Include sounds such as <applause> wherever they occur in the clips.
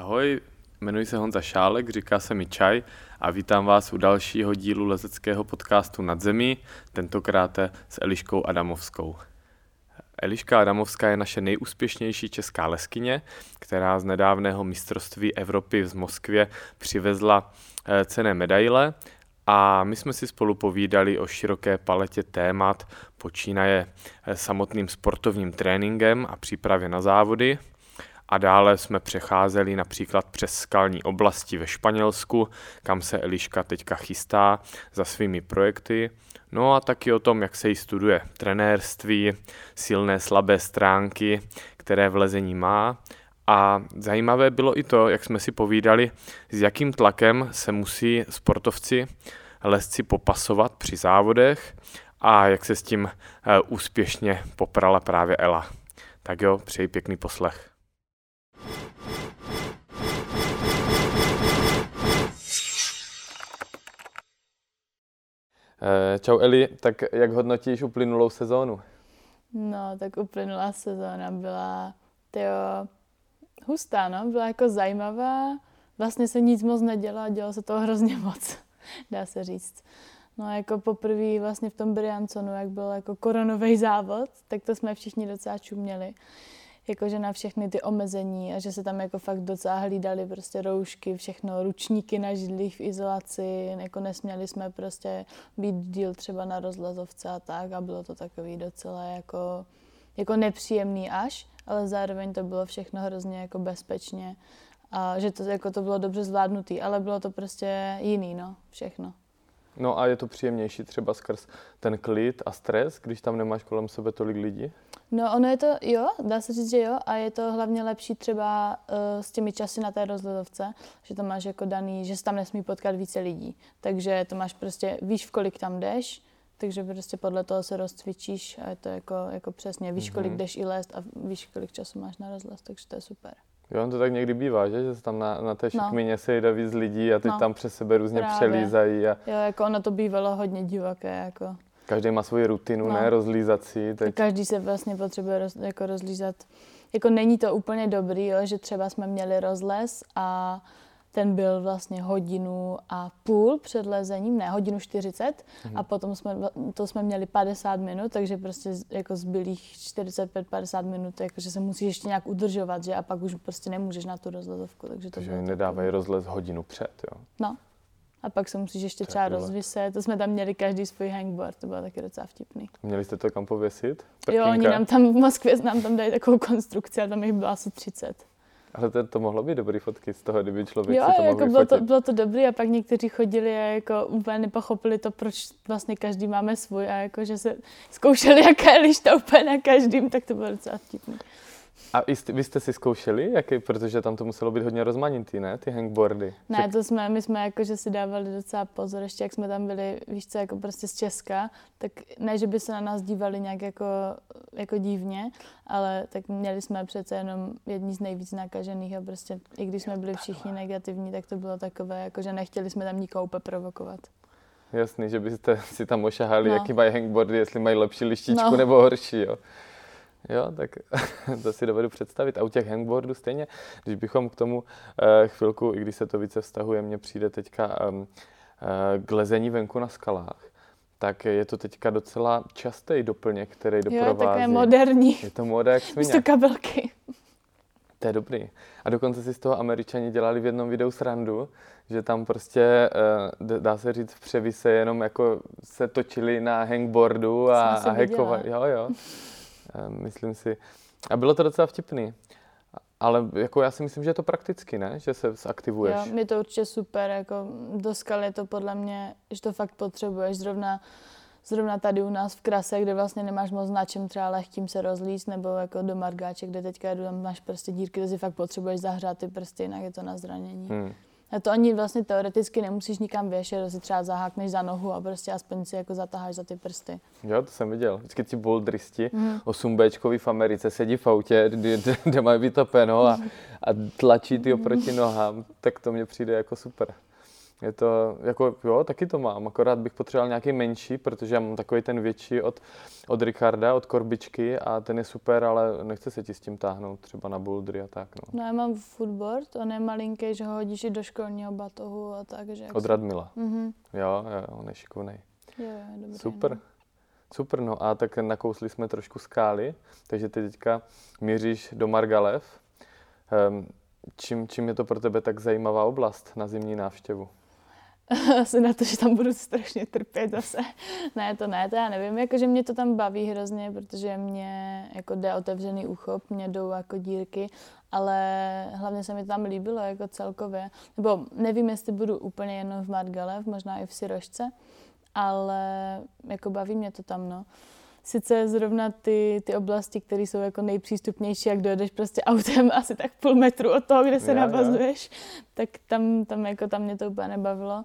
Ahoj, jmenuji se Honza Šálek, říká se mi Čaj a vítám vás u dalšího dílu lezeckého podcastu Nad zemí, tentokrát s Eliškou Adamovskou. Eliška Adamovská je naše nejúspěšnější česká leskyně, která z nedávného mistrovství Evropy v Moskvě přivezla eh, cené medaile a my jsme si spolu povídali o široké paletě témat, počínaje eh, samotným sportovním tréninkem a přípravě na závody, a dále jsme přecházeli například přes skalní oblasti ve Španělsku, kam se Eliška teďka chystá za svými projekty. No a taky o tom, jak se jí studuje trenérství, silné, slabé stránky, které v lezení má. A zajímavé bylo i to, jak jsme si povídali, s jakým tlakem se musí sportovci, lesci popasovat při závodech a jak se s tím eh, úspěšně poprala právě Ela. Tak jo, přeji pěkný poslech. Eh, čau Eli, tak jak hodnotíš uplynulou sezónu? No, tak uplynulá sezóna byla, tyjo, hustá, no, byla jako zajímavá. Vlastně se nic moc nedělo a dělo se toho hrozně moc, <laughs> dá se říct. No jako poprvé vlastně v tom Briansonu, jak byl jako koronový závod, tak to jsme všichni docela čuměli jakože na všechny ty omezení a že se tam jako fakt docela hlídali prostě roušky, všechno, ručníky na židlích v izolaci, jako nesměli jsme prostě být díl třeba na rozlazovce a tak a bylo to takový docela jako, jako nepříjemný až, ale zároveň to bylo všechno hrozně jako bezpečně a že to, jako to bylo dobře zvládnutý, ale bylo to prostě jiný, no, všechno. No a je to příjemnější třeba skrz ten klid a stres, když tam nemáš kolem sebe tolik lidí? No ono je to, jo, dá se říct, že jo, a je to hlavně lepší třeba uh, s těmi časy na té rozhledovce, že to máš jako daný, že se tam nesmí potkat více lidí. Takže to máš prostě, víš, v kolik tam jdeš, takže prostě podle toho se rozcvičíš a je to jako, jako přesně, víš, kolik mm-hmm. jdeš i lézt a víš, kolik času máš na rozhled, takže to je super. Jo, on to tak někdy bývá, že, že se tam na, na té šikmině no. sejde víc lidí a teď no. tam přes sebe různě Právě. přelízají. A... Jo, jako ono to bývalo hodně divoké, jako. Každý má svoji rutinu, no. ne, rozlízací. Teď... Každý se vlastně potřebuje roz, jako rozlízat. Jako není to úplně dobrý, jo, že třeba jsme měli rozles a ten byl vlastně hodinu a půl před lezením, ne, hodinu 40 mhm. a potom jsme, to jsme měli 50 minut, takže prostě jako zbylých 45-50 minut, jakože se musíš ještě nějak udržovat, že a pak už prostě nemůžeš na tu rozlezovku. Takže, to takže nedávají rozlez hodinu před, jo? No, a pak se musíš ještě třeba rozviset. To jsme tam měli každý svůj hangboard, to bylo taky docela vtipný. Měli jste to kam pověsit? Prkínka? Jo, oni nám tam v Moskvě nám tam dali takovou konstrukci a tam jich bylo asi 30. Ale to, to mohlo být dobrý fotky z toho, kdyby člověk jo, si to jako bylo to, bylo to dobrý a pak někteří chodili a jako úplně nepochopili to, proč vlastně každý máme svůj a jako, že se zkoušeli, jaká je lišta úplně na každým, tak to bylo docela vtipný. A jste, vy jste si zkoušeli, jaký, protože tam to muselo být hodně rozmanitý, ne, ty hangboardy? Ne, to jsme, my jsme jako, že si dávali docela pozor, ještě jak jsme tam byli, víš co, jako prostě z Česka, tak ne, že by se na nás dívali nějak jako, jako divně, ale tak měli jsme přece jenom jedni z nejvíc nakažených a prostě i když jsme byli všichni negativní, tak to bylo takové, jako že nechtěli jsme tam nikoho úplně provokovat. Jasný, že byste si tam ošahali, no. jaký mají hangboardy, jestli mají lepší lištičku no. nebo horší, jo. Jo, tak <laughs> to si dovedu představit. A u těch hangboardů stejně, když bychom k tomu eh, chvilku, i když se to více vztahuje, mně přijde teďka eh, k lezení venku na skalách, tak je to teďka docela častý doplněk, který doprovází. Jo, také moderní. Je to moda jak svině. Místo kabelky. To je dobrý. A dokonce si z toho američani dělali v jednom videu srandu, že tam prostě, eh, dá se říct, v převise jenom jako se točili na hangboardu a, a hackovali. Jo, jo. Ehm, myslím si. A bylo to docela vtipný. Ale jako já si myslím, že je to prakticky, ne? Že se zaktivuješ. Jo, je to určitě super. Jako do skaly je to podle mě, že to fakt potřebuješ. Zrovna, zrovna tady u nás v Krase, kde vlastně nemáš moc na čem třeba lehkým se rozlíst, nebo jako do Margáče, kde teďka jedu, tam máš prostě dírky, kde si fakt potřebuješ zahřát ty prsty, jinak je to na zranění. Hmm. A to ani vlastně teoreticky nemusíš nikam věšet, si třeba zahákneš za nohu a prostě aspoň si jako zataháš za ty prsty. Jo, to jsem viděl. Vždycky ti bouldristi mm. 8Bčkoví v Americe sedí v autě, kde, <laughs> kde mají vytopeno a, a tlačí ty oproti <laughs> nohám, tak to mně přijde jako super. Je to, jako jo, taky to mám, akorát bych potřeboval nějaký menší, protože já mám takový ten větší od, od Ricarda, od Korbičky a ten je super, ale nechce se ti s tím táhnout třeba na bouldry a tak. No, No já mám footboard, on je malinký, že ho hodíš i do školního batohu a tak, že od Radmila. Mhm. Jo, jo, on je šikovnej. Jo, jo, dobrý, Super. No. Super, no a tak nakousli jsme trošku skály, takže ty teďka míříš do Margalev. Um, čím, čím je to pro tebe tak zajímavá oblast na zimní návštěvu? <laughs> Asi na to, že tam budu strašně trpět zase. <laughs> ne, to ne, to já nevím. Jakože mě to tam baví hrozně, protože mě jako jde otevřený uchop, mě jdou jako dírky, ale hlavně se mi tam líbilo jako celkově. Nebo nevím, jestli budu úplně jenom v Margalev, možná i v Sirošce, ale jako baví mě to tam, no. Sice zrovna ty, ty oblasti, které jsou jako nejpřístupnější, jak dojedeš prostě autem <laughs> asi tak půl metru od toho, kde se jo. navazuješ, tak tam, tam, jako tam mě to úplně nebavilo.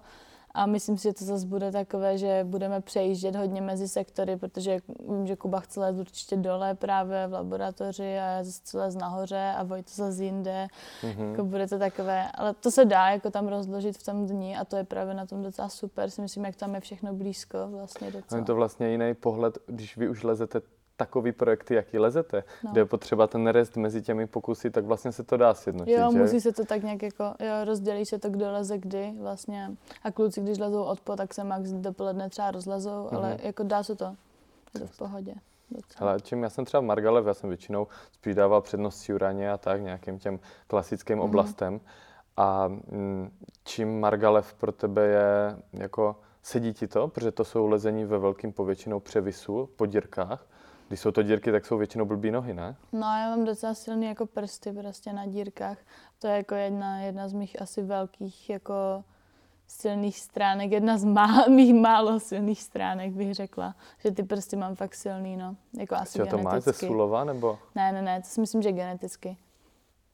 A myslím si, že to zase bude takové, že budeme přejíždět hodně mezi sektory, protože vím, že Kuba chce lézt určitě dole právě v laboratoři a já zase chci lézt nahoře a Vojto zase jinde. Mhm. Jako bude to takové, ale to se dá jako tam rozložit v tom dni a to je právě na tom docela super, si myslím, jak tam je všechno blízko vlastně docela. je to vlastně jiný pohled, když vy už lezete takový projekty, jaký lezete, No. kde je potřeba ten rest mezi těmi pokusy, tak vlastně se to dá sjednotit, Jo, že? musí se to tak nějak jako, jo, rozdělí se to, kdo leze kdy vlastně. A kluci, když lezou odpo, tak se max dopoledne třeba rozlezou, mm-hmm. ale jako dá se to. Je to v pohodě. Docela. Hele, čím já jsem třeba v Margalev, já jsem většinou spíš dával přednost Juraně a tak, nějakým těm klasickým Mhm. oblastem. A mm, čím Margalev pro tebe je, jako sedí ti to, protože to jsou lezení ve velkým povětšinou převisu po dírkách. Když jsou to dírky, tak jsou většinou blbý nohy, ne? No já mám docela silný jako prsty prostě na dírkách. To je jako jedna, jedna z mých asi velkých jako silných stránek, jedna z má, <laughs> mých málo silných stránek bych řekla, že ty prsty mám fakt silný, no, jako asi Co to máš ze geneticky. Sulova, nebo? Ne, ne, ne, to si myslím, že geneticky.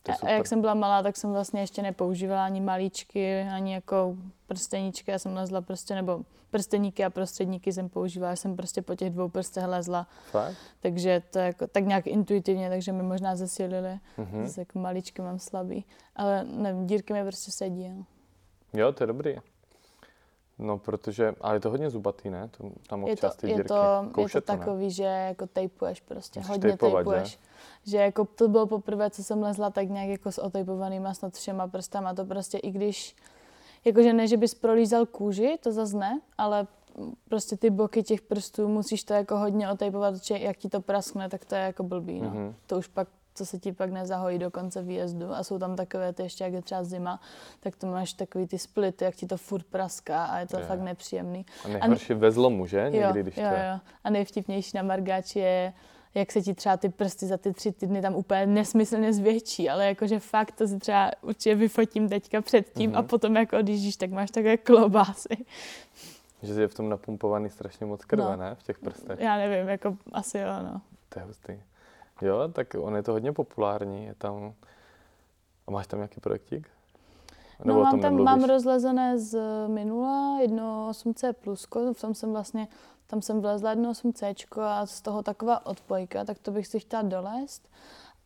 To A, a jak jsem byla malá, tak jsem vlastně ještě nepoužívala ani malíčky, ani jako prsteníčky. Já jsem lezla prostě, nebo prsteníky a prostředníky jsem používala. Já jsem prostě po těch dvou prstech lezla. Fakt? Takže to je jako tak nějak intuitivně, takže mi možná zesilili. Mhm. Hmm. Zase jako malíčky mám slabý. Ale nevím, dírky mi prostě sedí. Jo. Jo, to je dobrý. No, protože, ale je to hodně zubatý, ne? To, tam Je to, občas ty je dírky. to, je to Koušet ne? takový, že jako tejpuješ prostě, Musíš hodně tejpovat, tejpuješ. Že? jako to bylo poprvé, co jsem lezla tak nějak jako s otejpovanýma snad všema prstama, to prostě i když, jakože ne, že bys prolízal kůži, to zase ne, ale prostě ty boky těch prstů musíš to jako hodně otejpovat, že jak ti to praskne, tak to je jako blbý, no. Mhm. To už pak co se ti pak nezahojí do konce výjezdu a jsou tam takové ty ještě, jak je třeba zima, tak to máš takový ty splity, jak ti to furt praská a je to Je. fakt nepříjemný. A nejhorší ve zlomu, že? Jo, Někdy, když jo, to je. jo. A nejvtipnější na Margáči je, jak se ti třeba ty prsty za ty tři týdny tam úplně nesmyslně zvětší, ale jakože fakt to si třeba určitě vyfotím teďka předtím Mhm. a potom jako odjíždíš, tak máš takové klobásy. Že je v tom napumpovaný strašně moc krve, No. ne? V těch prstech. Já nevím, jako asi jo, no. To je hustý. Jo, tak on je to hodně populární, je tam... A máš tam nějaký projektík? No, o mám tom tam nemluvíš? mám rozlezené z minula jedno 8C plusko, v tom jsem vlastně, tam jsem vlezla jedno 8C a z toho taková odpojka, tak to bych si chtěla dolézt.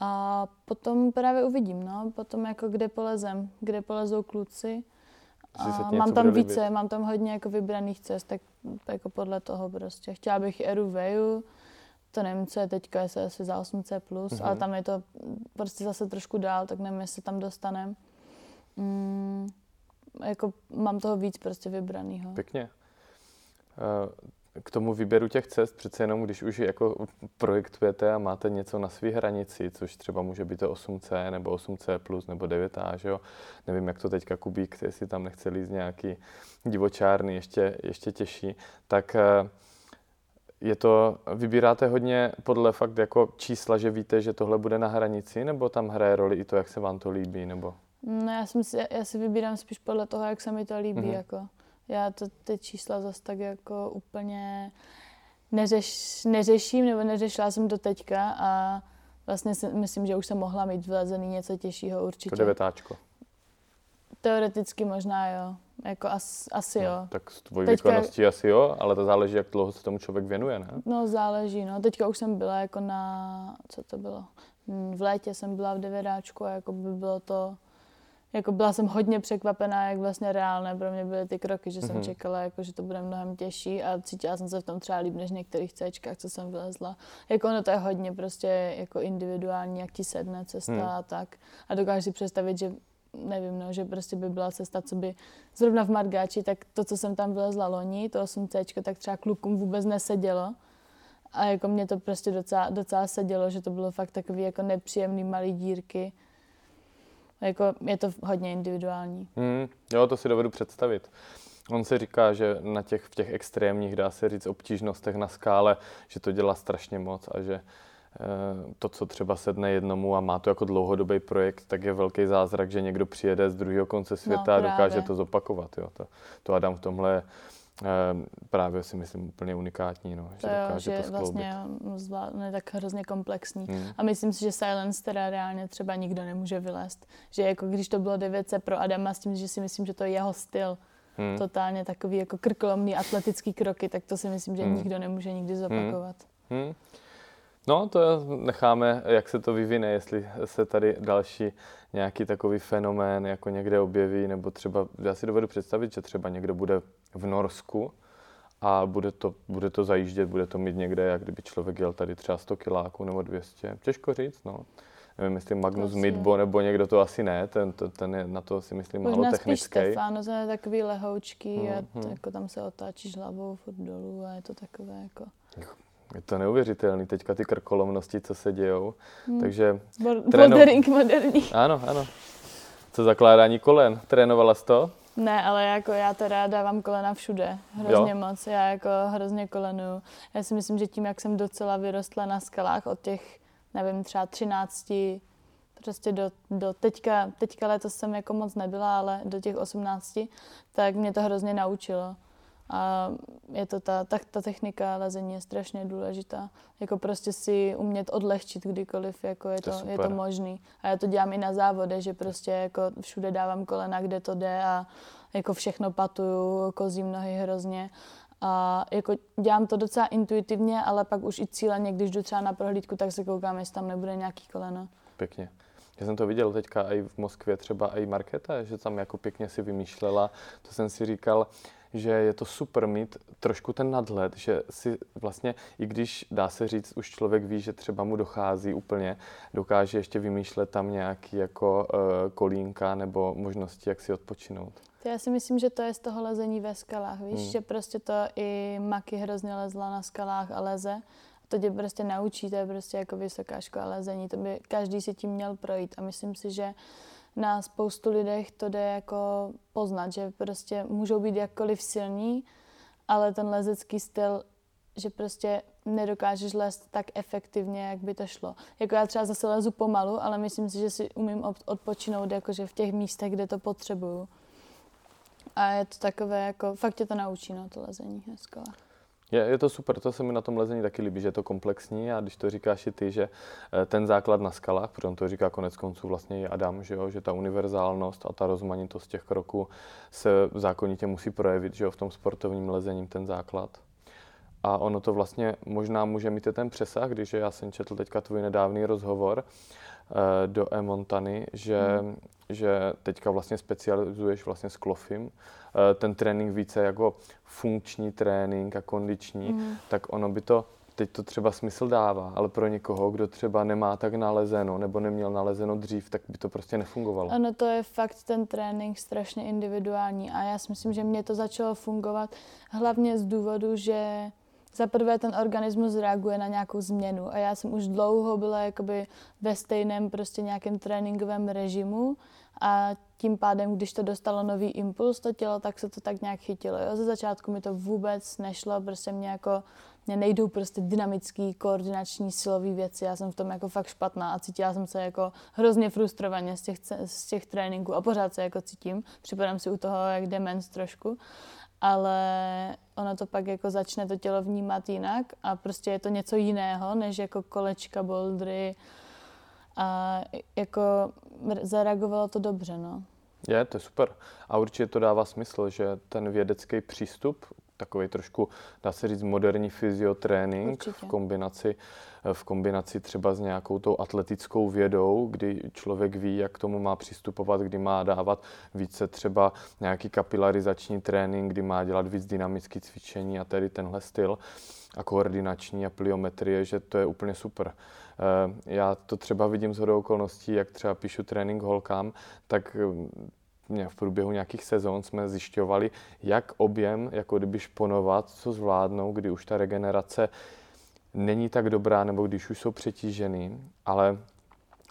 A potom právě uvidím, no, potom jako kde polezem, kde polezou kluci. A mám tam více, líbit. mám tam hodně jako vybraných cest, tak jako podle toho prostě. Chtěla bych Eru Veju, to nevím, co je teďka, jestli asi za 8C+, plus, Mhm. ale tam je to prostě zase trošku dál, tak nevím, jestli tam dostaneme. Mm, jako mám toho víc prostě vybranýho. Pěkně. Eh, K tomu výběru těch cest, přece jenom když už jako projektujete a máte něco na své hranici, což třeba může být to 8C nebo 8C+, plus nebo 9A, že jo? Nevím, jak to teďka Kubík, jestli tam nechce líst nějaký divočárny, ještě, ještě těžší, tak eh, je to, vybíráte hodně podle fakt jako čísla, že víte, že tohle bude na hranici, nebo tam hraje roli i to, jak se vám to líbí, nebo? No, já, jsem si, já si vybírám spíš podle toho, jak se mi to líbí. Mhm. Mm-hmm. Jako. Já to, ty čísla zase tak jako úplně neřeš, neřeším, nebo neřešila jsem to teďka a vlastně si, myslím, že už jsem mohla mít vlezený něco těžšího určitě. To devětáčko. Teoreticky možná jo. Jako as, asi jo. No, tak s tvojí Teďka- výkonností asi jo, ale to záleží, jak dlouho se tomu člověk věnuje, ne? No záleží, no. Teďka už jsem byla jako na, co to bylo? Hm, V létě jsem byla v devědáčku a jako by bylo to, jako byla jsem hodně překvapená, jak vlastně reálné pro mě byly ty kroky, že jsem mm-hmm. čekala, jako, že to bude mnohem těžší a cítila jsem se v tom třeba líp než v některých cečkách, co jsem vylezla. Jako ono to je hodně prostě jako individuální, jak ti sedne cesta mm. a tak. A dokážu si představit, že nevím, no, že prostě by byla cesta, co by zrovna v Margáči, tak to, co jsem tam vylezla loni, to 8C, tak třeba klukům vůbec nesedělo. A jako mě to prostě docela, docela sedělo, že to bylo fakt takový jako nepříjemný malý dírky. Jako je to hodně individuální. Mm, jo, to si dovedu představit. On se říká, že na těch, v těch extrémních, dá se říct, obtížnostech na skále, že to dělá strašně moc a že to, co třeba sedne jednomu a má to jako dlouhodobý projekt, tak je velký zázrak, že někdo přijede z druhého konce no, světa no, a dokáže to zopakovat. Jo. To, to Adam v tomhle eh, právě si myslím úplně unikátní, no, že to dokáže jo, že to vlastně je tak hrozně komplexní. Hmm. A myslím si, že Silence teda reálně třeba nikdo nemůže vylézt. Že jako když to bylo 900 pro Adama s tím, že si myslím, že to je jeho styl, hmm. totálně takový jako krkolomný atletický kroky, tak to si myslím, že hmm. nikdo nemůže nikdy zopakovat. Hmm. Hmm. No, to necháme, jak se to vyvine, jestli se tady další nějaký takový fenomén jako někde objeví, nebo třeba, já si dovedu představit, že třeba někdo bude v Norsku a bude to, bude to zajíždět, bude to mít někde, jak kdyby člověk jel tady třeba 100 kiláků nebo 200. Těžko říct, no. Nevím, jestli Magnus Asi. Midbo nebo někdo to asi ne, ten, ten je na to si myslím Možná málo technický. Možná spíš to je takový lehoučký hmm, a hmm. jako tam se otáčíš hlavou furt dolů a je to takové jako... Je to neuvěřitelný, teďka ty krkolomnosti, co se dějou. Hmm. Takže tréno... moderní. Ano, ano. Co zakládání kolen? Trénovala jsi to? Ne, ale jako já teda dávám kolena všude, hrozně jo. moc, já jako hrozně kolenu. Já si myslím, že tím, jak jsem docela vyrostla na skalách od těch, nevím, třeba 13, prostě do, do teďka, teďka letos jsem jako moc nebyla, ale do těch 18, tak mě to hrozně naučilo. A je to ta, ta, ta technika lezení je strašně důležitá. Jako prostě si umět odlehčit kdykoliv, jako je to, to je to možný. A já to dělám i na závode, že prostě jako všude dávám kolena, kde to jde a jako všechno patuju, kozím nohy hrozně. A jako dělám to docela intuitivně, ale pak už i cíleně, když jdu třeba na prohlídku, tak se koukám, jestli tam nebude nějaký koleno. Pěkně. Já jsem to viděl teďka i v Moskvě, třeba i Marketa, že tam jako pěkně si vymýšlela. To jsem si říkal, že je to super mít trošku ten nadhled, že si vlastně, i když dá se říct, už člověk ví, že třeba mu dochází úplně, dokáže ještě vymýšlet tam nějaký jako uh, kolínka nebo možnosti, jak si odpočinout. To já si myslím, že to je z toho lezení ve skalách, víš, hmm. že prostě to i Maky hrozně lezla na skalách a leze. To tě prostě naučí, to je prostě jako vysoká škola lezení, to by každý si tím měl projít a myslím si, že na spoustu lidech to jde jako poznat, že prostě můžou být jakkoliv silní, ale ten lezecký styl, že prostě nedokážeš lézt tak efektivně, jak by to šlo. Jako já třeba zase lezu pomalu, ale myslím si, že si umím odpočinout jakože v těch místech, kde to potřebuju. A je to takové, jako, fakt tě to naučí na to lezení hezko. Je, je to super, to se mi na tom lezení taky líbí, že je to komplexní a když to říkáš i ty, že eh, ten základ na skalách, protože on to říká konec konců vlastně i Adam, že, jo, že ta univerzálnost a ta rozmanitost těch kroků se zákonitě musí projevit že jo, v tom sportovním lezení ten základ. A ono to vlastně možná může mít ten přesah, když já jsem četl teďka tvůj nedávný rozhovor do E-Montany, že, hmm. že teďka vlastně specializuješ vlastně s klofim, eh, ten trénink více jako funkční trénink a kondiční, mm. tak ono by to, teď to třeba smysl dává, ale pro někoho, kdo třeba nemá tak nalezeno nebo neměl nalezeno dřív, tak by to prostě nefungovalo. Ano, to je fakt ten trénink strašně individuální a já si myslím, že mě to začalo fungovat hlavně z důvodu, že za prvé ten organismus reaguje na nějakou změnu a já jsem už dlouho byla jakoby ve stejném prostě nějakém tréninkovém režimu a tím pádem, když to dostalo nový impuls, to tělo, tak se to tak nějak chytilo. Jo? Ze začátku mi to vůbec nešlo, prostě mě jako, mě nejdou prostě dynamický, koordinační, silový věci, já jsem v tom jako fakt špatná a cítila jsem se jako hrozně frustrovaně z těch, z těch tréninků a pořád se jako cítím, připadám si u toho jak demens trošku, ale ono to pak jako začne to tělo vnímat jinak a prostě je to něco jiného, než jako kolečka, boldry, a jako zareagovalo to dobře, no. Je, to je super. A určitě to dává smysl, že ten vědecký přístup takový trošku, dá se říct, moderní fyziotrénink Určitě. v kombinaci, v kombinaci třeba s nějakou tou atletickou vědou, kdy člověk ví, jak k tomu má přistupovat, kdy má dávat více třeba nějaký kapilarizační trénink, kdy má dělat víc dynamické cvičení a tedy tenhle styl a koordinační a pliometrie, že to je úplně super. Eh, já to třeba vidím z hodou okolností, jak třeba píšu trénink holkám, tak v průběhu nějakých sezón jsme zjišťovali, jak objem, jako kdyby šponovat, co zvládnou, kdy už ta regenerace není tak dobrá, nebo když už jsou přetížený, ale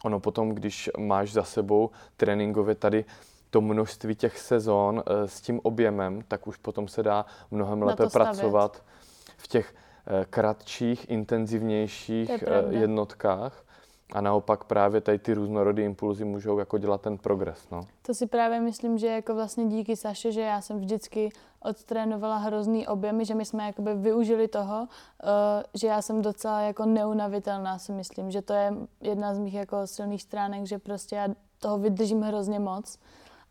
ono potom, když máš za sebou tréninkově tady to množství těch sezón eh, s tím objemem, tak už potom se dá mnohem lépe pracovat v těch eh, kratších, intenzivnějších eh, jednotkách a naopak právě tady ty různorodé impulzy můžou jako dělat ten progres. No. To si právě myslím, že jako vlastně díky Saše, že já jsem vždycky odtrénovala hrozný objemy, že my jsme jakoby využili toho, uh, že já jsem docela jako neunavitelná, si myslím, že to je jedna z mých jako silných stránek, že prostě já toho vydržím hrozně moc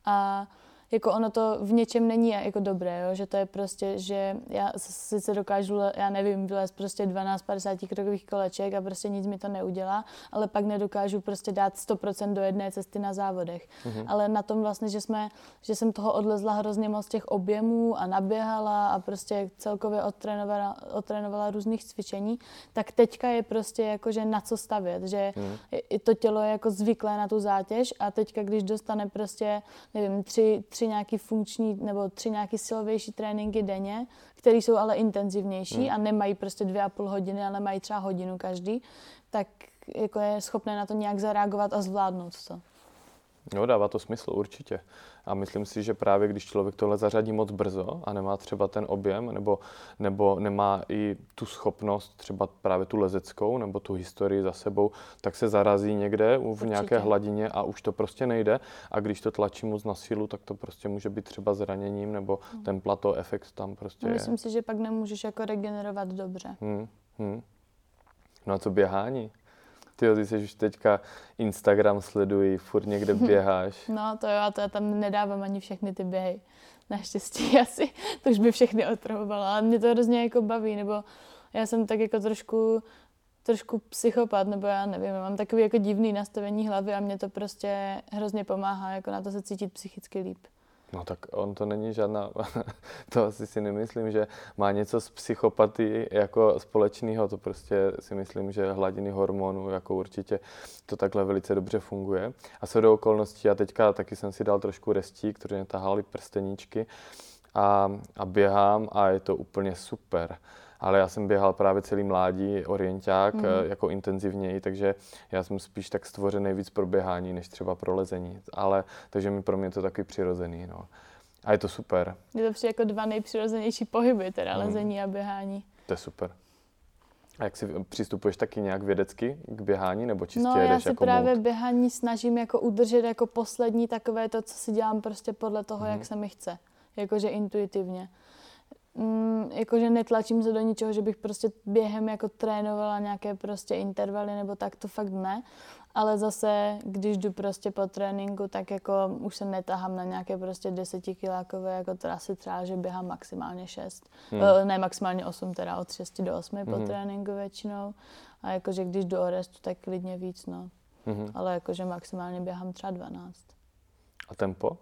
a jako ono to v něčem není jako dobré, jo? že to je prostě, že já sice dokážu, já nevím, vylézt prostě 12-50 krokových koleček a prostě nic mi to neudělá, ale pak nedokážu prostě dát 100% do jedné cesty na závodech. Mm-hmm. Ale na tom vlastně, že, jsme, že jsem toho odlezla hrozně moc těch objemů a naběhala a prostě celkově odtrénovala, odtrénovala různých cvičení, tak teďka je prostě jako, že na co stavět, že mm. i to tělo je jako zvyklé na tu zátěž a teďka, když dostane prostě, nevím, tři, tři tři nějaký funkční nebo tři nějaký silovější tréninky denně, které jsou ale intenzivnější hmm. a nemají prostě dvě a půl hodiny, ale mají třeba hodinu každý, tak jako je schopné na to nějak zareagovat a zvládnout to. No, dává to smysl, určitě. A myslím si, že právě když člověk tohle zařadí moc brzo a nemá třeba ten objem, nebo, nebo nemá i tu schopnost, třeba právě tu lezeckou, nebo tu historii za sebou, tak se zarazí někde v určitě. nějaké hladině a už to prostě nejde. A když to tlačí moc na sílu, tak to prostě může být třeba zraněním, nebo hmm. ten plato efekt tam prostě no, Myslím je. si, že pak nemůžeš jako regenerovat dobře. Hmm. Hmm. No a co běhání? Ty, ty jsi už teďka Instagram sledují, furt někde <laughs> běháš. No to jo, to já tam nedávám ani všechny ty běhy. Naštěstí <laughs> asi, to už by všechny otravovala, ale mě to hrozně jako baví, nebo já jsem tak jako trošku, trošku psychopat, nebo já nevím, mám takový jako divný nastavení hlavy a mě to prostě hrozně pomáhá, jako na to se cítit psychicky líp. No tak on to není žádná, <laughs> to asi si nemyslím, že má něco s psychopatii jako společného, to prostě si myslím, že hladiny hormonů jako určitě to takhle velice dobře funguje. A se do okolností, já teďka taky jsem si dal trošku restík, protože mě tahaly prsteníčky a, a běhám a je to úplně super ale já jsem běhal právě celý mládí, orienták, mm. jako intenzivněji, takže já jsem spíš tak stvořený víc pro běhání, než třeba pro lezení. Ale, takže mi pro mě to taky přirozený, no. A je to super. Je to přijde jako dva nejpřirozenější pohyby, teda mm. lezení a běhání. To je super. A jak si přistupuješ taky nějak vědecky k běhání, nebo čistě no, jedeš já se jako právě mood? běhání snažím jako udržet jako poslední takové to, co si dělám prostě podle toho, mm. jak se mi chce. Jakože intuitivně mm, jakože netlačím se do ničeho, že bych prostě během jako trénovala nějaké prostě intervaly nebo tak, to fakt ne. Ale zase, když jdu prostě po tréninku, tak jako už se netahám na nějaké prostě desetikilákové jako trasy, třeba, že běhám maximálně 6. Hmm. Eh, ne, maximálně 8, teda od 6 do 8 hmm. po tréninku většinou. A jakože když jdu o restu, tak klidně víc, no. Hmm. Ale jakože maximálně běhám třeba 12. A tempo?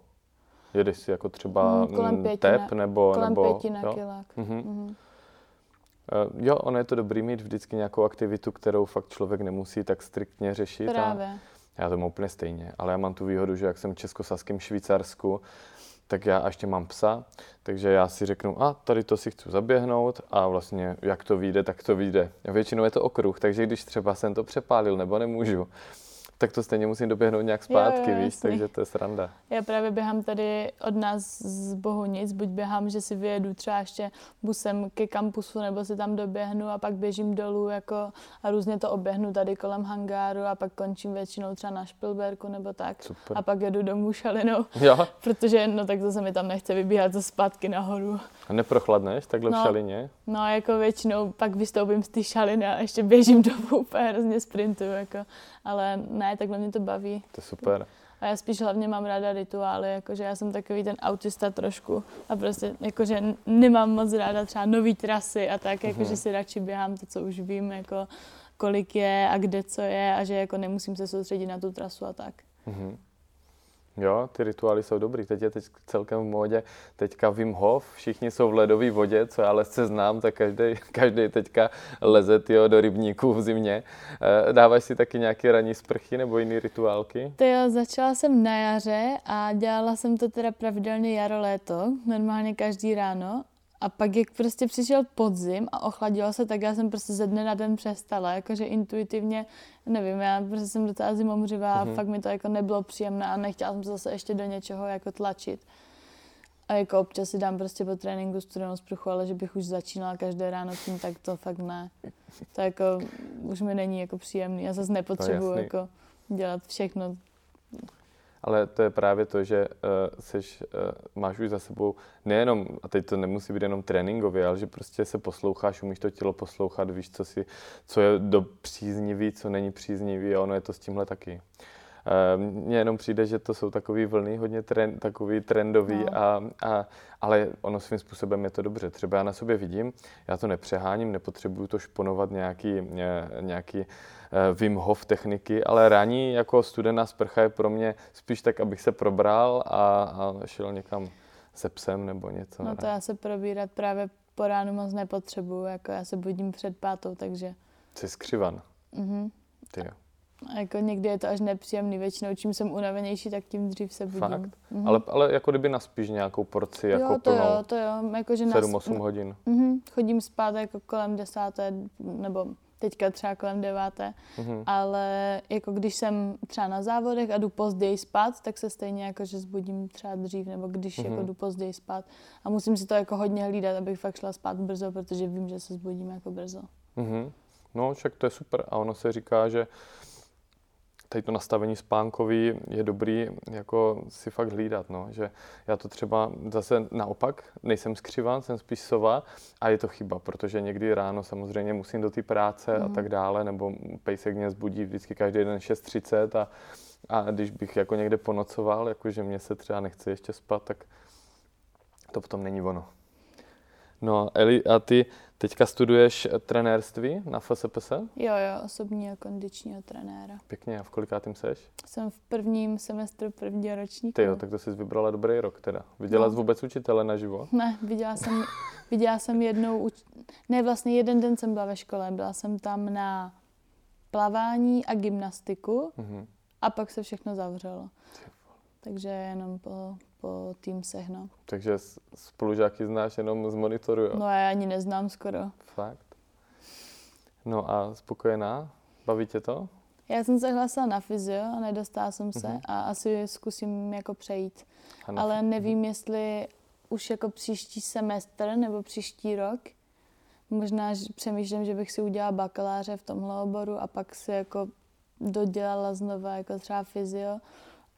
Jedeš si jako třeba mm, kolem pěti tep nebo... Kolem nebo, pěti na jo? kilák. Mm-hmm. Mm-hmm. Uh, jo, ono je to dobrý mít vždycky nějakou aktivitu, kterou fakt člověk nemusí tak striktně řešit. Právě. A já to mám úplně stejně, ale já mám tu výhodu, že jak jsem v českosaském Švýcarsku, tak já ještě mám psa, takže já si řeknu, a tady to si chci zaběhnout a vlastně jak to vyjde, tak to vyjde. Většinou je to okruh, takže když třeba jsem to přepálil nebo nemůžu, tak to stejně musím doběhnout nějak zpátky, jo, jo, víš, takže to je sranda. Já právě běhám tady od nás z Bohunic, buď běhám, že si vyjedu třeba ještě busem ke kampusu, nebo si tam doběhnu a pak běžím dolů jako a různě to oběhnu tady kolem hangáru a pak končím většinou třeba na Špilberku nebo tak. Super. A pak jedu domů šalinou, jo. protože no tak zase mi tam nechce vybíhat za zpátky nahoru. A neprochladneš takhle no, v šalině? No jako většinou pak vystoupím z té šaliny a ještě běžím <laughs> domů úplně hrozně sprintu, jako. Ale ne, takhle mě to baví. To je super. A já spíš hlavně mám ráda rituály, jakože já jsem takový ten autista trošku a prostě jakože nemám moc ráda třeba nový trasy a tak, jakože mm-hmm. si radši běhám to, co už vím, jako kolik je a kde co je a že jako nemusím se soustředit na tu trasu a tak. Mm-hmm. Jo, ty rituály jsou dobrý. Teď je teď celkem v módě. Teďka Wim Hof, všichni jsou v ledové vodě, co já lesce znám, tak každý, <laughs> každý teďka leze tyjo, do rybníků v zimě. Eh, dáváš si taky nějaké ranní sprchy nebo jiné rituálky? To jo, začala jsem na jaře a dělala jsem to teda pravidelně jaro-léto, normálně každý ráno a pak, jak prostě přišel podzim a ochladilo se, tak já jsem prostě ze dne na den přestala. Jakože intuitivně, nevím, já prostě jsem docela zimomřivá a mm-hmm. fakt mi to jako nebylo příjemné a nechtěla jsem se zase ještě do něčeho jako tlačit. A jako občas si dám prostě po tréninku studenou sprchu, ale že bych už začínala každé ráno tím, tak to fakt ne. To jako už mi není jako příjemný. Já zase nepotřebuji jako dělat všechno ale to je právě to, že uh, seš, uh, máš už za sebou nejenom, a teď to nemusí být jenom tréninkově, ale že prostě se posloucháš, umíš to tělo poslouchat, víš, co, si, co je do příznivý, co není příznivý a ono je to s tímhle taky. Mně jenom přijde, že to jsou takový vlny, hodně trend, takový trendový, no. a, a, ale ono svým způsobem je to dobře. Třeba já na sobě vidím, já to nepřeháním, nepotřebuju to šponovat nějaký, nějaký uh, Wim Hof techniky, ale ranní jako studená sprcha je pro mě spíš tak, abych se probral a, a šel někam se psem nebo něco. No to já se probírat právě po ránu moc nepotřebuju, jako já se budím před pátou, takže... Jsi skřivan. Mhm. Ty jo. A jako někdy je to až nepříjemný, většinou čím jsem unavenější, tak tím dřív se budím. Fakt? Mhm. Ale, ale jako kdyby naspíš nějakou porci, jo, jako to plnou. jo, to jo, jako že 7-8 hodin. Mhm, chodím spát jako kolem desáté, nebo teďka třeba kolem deváté, mm-hmm. ale jako když jsem třeba na závodech a jdu později spát, tak se stejně jako, že zbudím třeba dřív, nebo když mm-hmm. jako jdu později spát a musím si to jako hodně hlídat, abych fakt šla spát brzo, protože vím, že se zbudím jako brzo. Mm-hmm. No, však to je super a ono se říká, že tady to nastavení spánkový je dobrý jako si fakt hlídat, no. že já to třeba zase naopak, nejsem skřiván, jsem spíš sova a je to chyba, protože někdy ráno samozřejmě musím do té práce mm. a mhm. tak dále, nebo pejsek mě zbudí vždycky každý den 6.30 a, a když bych jako někde ponocoval, jakože mě se třeba nechce ještě spat, tak to potom není ono. No, Eli, a ty teďka studuješ trenérství na FSPS? Jo, jo, osobní a kondičního trenéra. Pěkně, a v kolikátým seš? Jsem v prvním semestru prvního ročníku. Ty jo, tak to jsi vybrala dobrý rok teda. Viděla no. jsi vůbec učitele naživo? Ne, viděla jsem, viděla jsem jednou, uč... ne vlastně jeden den jsem byla ve škole, byla jsem tam na plavání a gymnastiku mm-hmm. a pak se všechno zavřelo. Takže jenom po po Teamsech, no. Takže spolužáky znáš jenom z monitoru, jo? No já ani neznám skoro. Fakt? No a spokojená? Baví tě to? Já jsem se hlásila na fyzio a nedostala jsem se uh-huh. a asi zkusím jako přejít. Ale nevím, jestli už jako příští semestr nebo příští rok. Možná že přemýšlím, že bych si udělala bakaláře v tomhle oboru a pak si jako dodělala znova jako třeba fyzio.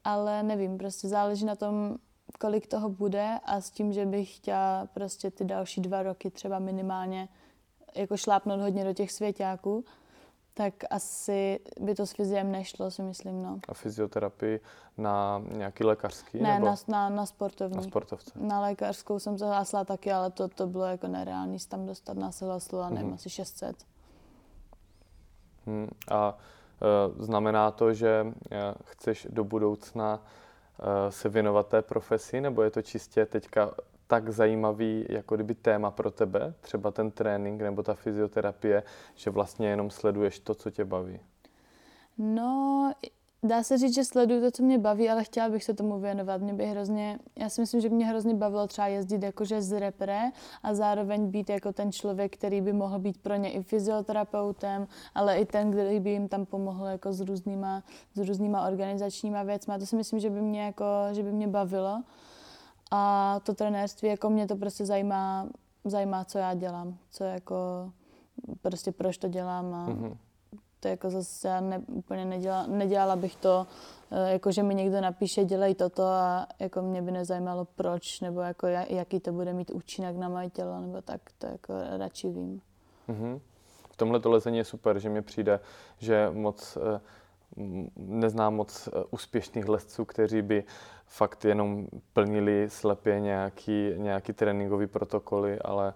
Ale nevím, prostě záleží na tom, kolik toho bude a s tím, že bych chtěla prostě ty další dva roky třeba minimálně jako šlápnout hodně do těch svěťáků, tak asi by to s fyziem nešlo, si myslím, no. A fyzioterapii na nějaký lékařský? Ne, nebo? Na, na, na sportovní. Na sportovce. Na lékařskou jsem se hlásila taky, ale to, to bylo jako nereálný tam dostat na se hlásila, nevím, mm-hmm. asi 600. Hmm. A e, znamená to, že e, chceš do budoucna se věnovat té profesi, nebo je to čistě teďka tak zajímavý jako kdyby téma pro tebe, třeba ten trénink nebo ta fyzioterapie, že vlastně jenom sleduješ to, co tě baví? No, dá se říct, že sleduju to, co mě baví, ale chtěla bych se tomu věnovat. Mě by hrozně, já si myslím, že mě hrozně bavilo třeba jezdit jakože z repre a zároveň být jako ten člověk, který by mohl být pro ně i fyzioterapeutem, ale i ten, který by jim tam pomohl jako s různýma, s různýma organizačníma věcmi. A to si myslím, že by mě jako, že by mě bavilo. A to trenérství, jako mě to prostě zajímá, zajímá, co já dělám, co jako prostě proč to dělám a mm-hmm to jako zase já ne, úplně nedělala, nedělala bych to, eh, jako že mi někdo napíše, dělej toto a jako mě by nezajímalo proč, nebo jako jaký to bude mít účinek na moje tělo, nebo tak, to jako radši vím. Mm-hmm. V tomhle to lezení je super, že mi přijde, že moc, eh, neznám moc eh, úspěšných lesců, kteří by fakt jenom plnili slepě nějaký, nějaký tréninkový protokoly, ale,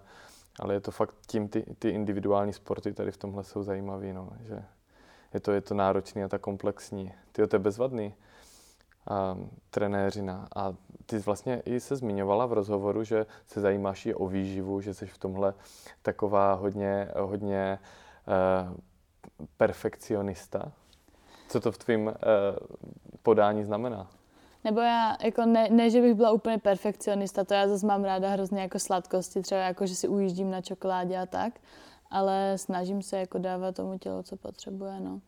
ale je to fakt tím, ty, ty individuální sporty tady v tomhle jsou zajímavý, no, že je to, je to náročný a tak komplexní. Ty to je bezvadný a, trenéřina. A ty vlastně i se zmiňovala v rozhovoru, že se zajímáš i o výživu, že jsi v tomhle taková hodně, hodně uh, perfekcionista. Co to v tvém uh, podání znamená? Nebo já, jako ne, ne, že bych byla úplně perfekcionista, to já zase mám ráda hrozně jako sladkosti, třeba jako, že si ujíždím na čokoládě a tak, ale snažím se jako dávat tomu tělu, co potřebuje, no.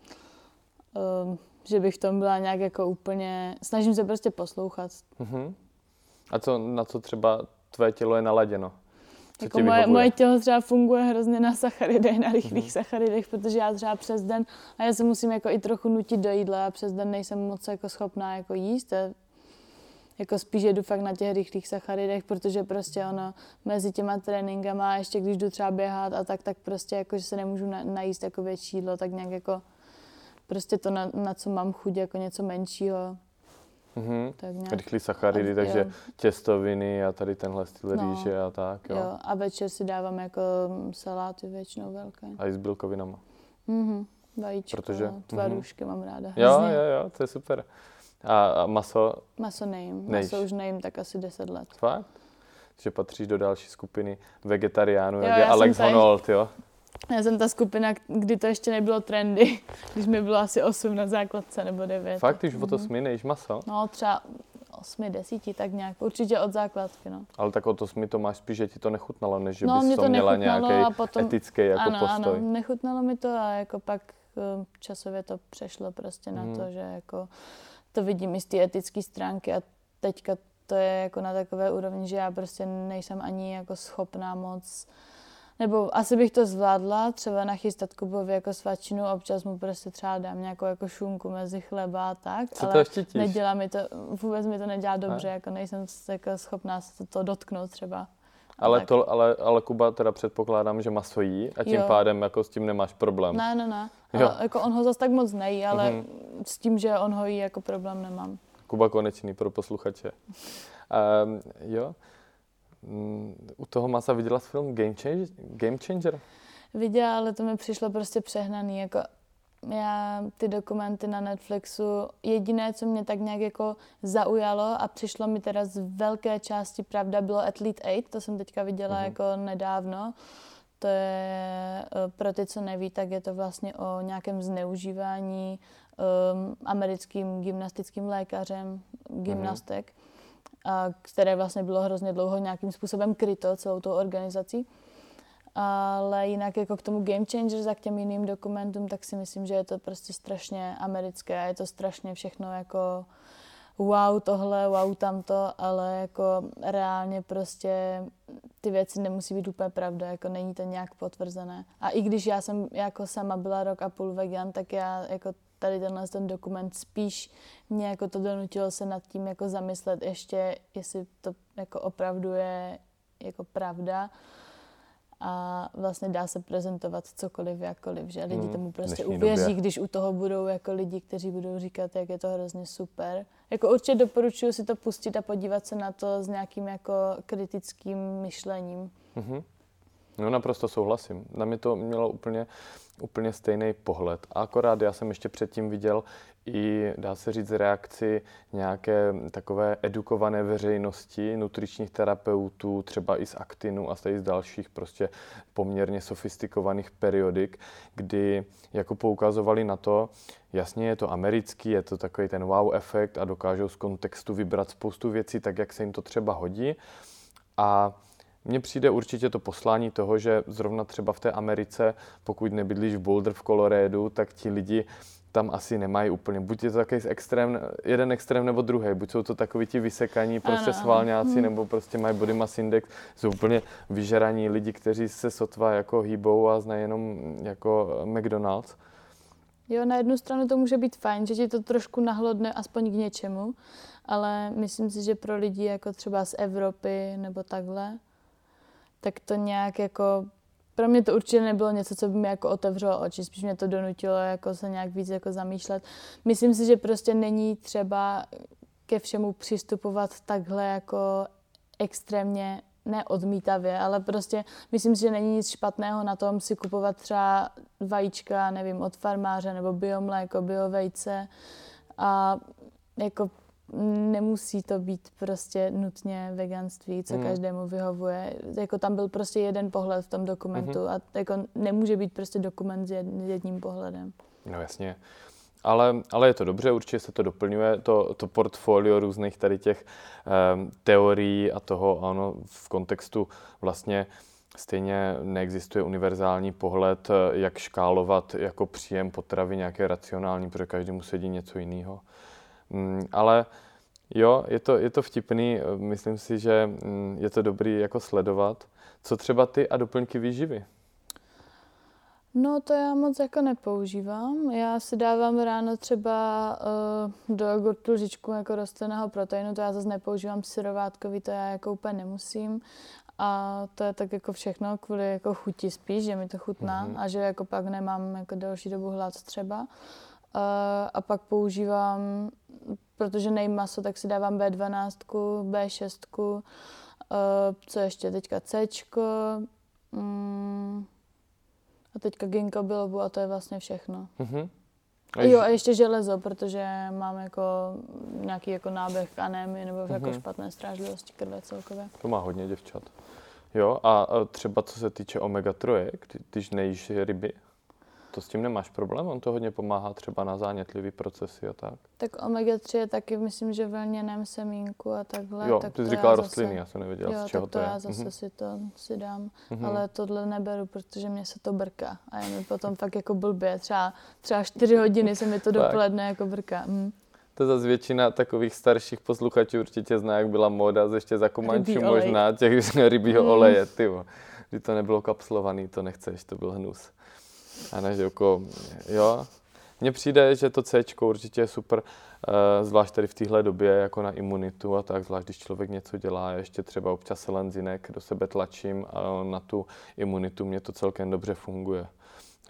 Um, že bych v tom byla nějak jako úplně, snažím se prostě poslouchat. Uh-huh. A co, na co třeba tvé tělo je naladěno? Co jako moje, moje tělo třeba funguje hrozně na sacharidech, na rychlých mm-hmm. sacharidech, protože já třeba přes den, a já se musím jako i trochu nutit do jídla a přes den nejsem moc jako schopná jako jíst. Jako spíš jedu fakt na těch rychlých sacharidech, protože prostě ono mezi těma tréninkama, ještě když jdu třeba běhat a tak, tak prostě jako, že se nemůžu na, najíst jako větší jídlo, tak nějak jako prostě to, na, na co mám chuť, jako něco menšího. Mm-hmm. Tak nějak... Rychlý sacharidy, a, takže jo. těstoviny a tady tenhle styl no, rýže a tak, jo. jo. A večer si dávám jako saláty většinou velké. A i s bílkovinama. Mhm. Vajíčko, Protože, tvarůžky mm-hmm. mám ráda. Jo, jo, jo, to je super. A, a maso? Maso nejím. Nejš. Maso už nejím tak asi 10 let. Fakt? Že patříš do další skupiny vegetariánů, jak je Alex Honnold, jo? Já jsem ta skupina, kdy to ještě nebylo trendy, <laughs> když mi bylo asi 8 na základce nebo 9. Fakt, když od 8 mm. nejíš maso? No, třeba 8, 10, tak nějak. Určitě od základky, no. Ale tak od 8 to máš spíš, že ti to nechutnalo, než že no, bys to měla nějaký potom, etický jako ano, postoj. Ano, nechutnalo mi to a jako pak eh, časově to přešlo prostě na hmm. to, že jako to vidím i z té etické stránky a teďka to je jako na takové úrovni, že já prostě nejsem ani jako schopná moc nebo asi bych to zvládla, třeba nachystat Kubovi jako svačinu, občas mu prostě třeba dám nějakou jako šunku mezi chleba a tak, Co ale to nedělá mi to, vůbec mi to nedělá dobře, a. jako nejsem jako schopná se to, to dotknout třeba. Ale, to, ale, ale Kuba teda předpokládám, že maso jí a tím jo. pádem jako s tím nemáš problém. Ne, ne, ne. Jo. jako on ho zase tak moc nejí, ale mm-hmm. s tím, že on ho jí, jako problém nemám. Kuba Konečný pro posluchače. um, <laughs> jo. Mm, u toho masa viděla jsi film Game Changer? Game Changer? Viděla, ale to mi přišlo prostě přehnaný. Jako já ty dokumenty na Netflixu, jediné, co mě tak nějak jako zaujalo a přišlo mi teda z velké části pravda, bylo Athlete 8, to jsem teďka viděla uh-huh. jako nedávno. To je, eh, pro ty, co neví, tak je to vlastně o nějakém zneužívání um, americkým gymnastickým lékařem, gymnastek. Uh-huh a které vlastně bylo hrozně dlouho nějakým způsobem kryto celou tou organizací. Ale jinak jako k tomu Game Changers a k těm jiným dokumentům, tak si myslím, že je to prostě strašně americké a je to strašně všechno jako wow tohle, wow tamto, ale jako reálně prostě ty věci nemusí být úplně pravda, jako není to nějak potvrzené. A i když já jsem jako sama byla rok a půl vegan, tak já jako tady tenhle ten dokument spíš mě jako to donutilo se nad tím jako zamyslet ještě, jestli to jako opravdu je jako pravda a vlastně dá se prezentovat cokoliv, jakkoliv, že lidi hmm, tomu prostě uvěří, době. když u toho budou jako lidi, kteří budou říkat, jak je to hrozně super. Jako určitě doporučuji si to pustit a podívat se na to s nějakým jako kritickým myšlením. Mm-hmm. No naprosto souhlasím. Na mě to mělo úplně, úplně stejný pohled. A akorát já jsem ještě předtím viděl i, dá se říct, reakci nějaké takové edukované veřejnosti, nutričních terapeutů, třeba i z Aktinu a z dalších prostě poměrně sofistikovaných periodik, kdy jako poukazovali na to, jasně je to americký, je to takový ten wow efekt a dokážou z kontextu vybrat spoustu věcí tak, jak se jim to třeba hodí. A mně přijde určitě to poslání toho, že zrovna třeba v té Americe, pokud nebydlíš v Boulder v Coloradu, tak ti lidi tam asi nemají úplně. Buď je to takový extrém, jeden extrém nebo druhý. Buď jsou to takový ti vysekaní prostě ano, svalňáci, ano. nebo prostě mají body mass index. Jsou úplně vyžeraní lidi, kteří se sotva jako hýbou a znají jenom jako McDonald's. Jo, na jednu stranu to může být fajn, že ti to trošku nahlodne aspoň k něčemu, ale myslím si, že pro lidi jako třeba z Evropy nebo takhle, tak to nějak jako pro mě to určitě nebylo něco, co by mi jako otevřelo oči, spíš mě to donutilo jako se nějak víc jako zamýšlet. Myslím si, že prostě není třeba ke všemu přistupovat takhle jako extrémně neodmítavě, ale prostě myslím si, že není nic špatného na tom si kupovat třeba vajíčka, nevím, od farmáře nebo biomléko, biovejce a jako nemusí to být prostě nutně veganství, co hmm. každému vyhovuje. Jako tam byl prostě jeden pohled v tom dokumentu hmm. a jako nemůže být prostě dokument s jedním pohledem. No jasně. Ale, ale je to dobře, určitě se to doplňuje, to, to portfolio různých tady těch um, teorií a toho, ano, v kontextu vlastně stejně neexistuje univerzální pohled, jak škálovat jako příjem potravy nějaké racionální, protože každému sedí něco jiného. Mm, ale jo, je to, je to vtipný, myslím si, že mm, je to dobrý jako sledovat. Co třeba ty a doplňky výživy? No to já moc jako nepoužívám. Já si dávám ráno třeba uh, do jogurtu lžičku jako rostlinného proteinu, to já zase nepoužívám syrovátkový, to já jako úplně nemusím. A to je tak jako všechno kvůli jako chuti spíš, že mi to chutná mm-hmm. a že jako pak nemám jako delší dobu hlad třeba. Uh, a pak používám, protože nejím maso, tak si dávám B12, B6, uh, co ještě teďka C, mm, a teďka ginkgo bilobu a to je vlastně všechno. Mm-hmm. A jo, a ještě železo, protože mám jako nějaký jako náběh anémie nebo mm-hmm. jako mhm. špatné strážlivosti krve celkově. To má hodně děvčat. Jo, a třeba co se týče omega-3, když nejíš ryby, to s tím nemáš problém? On to hodně pomáhá třeba na zánětlivý procesy a tak. Tak omega-3 je taky, myslím, že v lněném semínku a takhle. Jo, tak ty jsi říkala rostliny, zase, já jsem nevěděla, jo, z čeho tak to, to je. já zase mm-hmm. si to si dám, mm-hmm. ale tohle neberu, protože mě se to brká a je mi potom fakt jako blbě. Třeba, třeba 4 hodiny se mi to <laughs> dopoledne jako brká. Mm. To zase většina takových starších posluchačů určitě zná, jak byla móda, ještě za Komančů možná, těch rybího mm. oleje, ty Když to nebylo kapslovaný, to nechceš, to byl hnus. A ne, že jako, jo. Mně přijde, že to C určitě je super, eh, zvlášť tady v téhle době, jako na imunitu a tak, zvlášť když člověk něco dělá, ještě třeba občas selenzinek do sebe tlačím a na tu imunitu mě to celkem dobře funguje.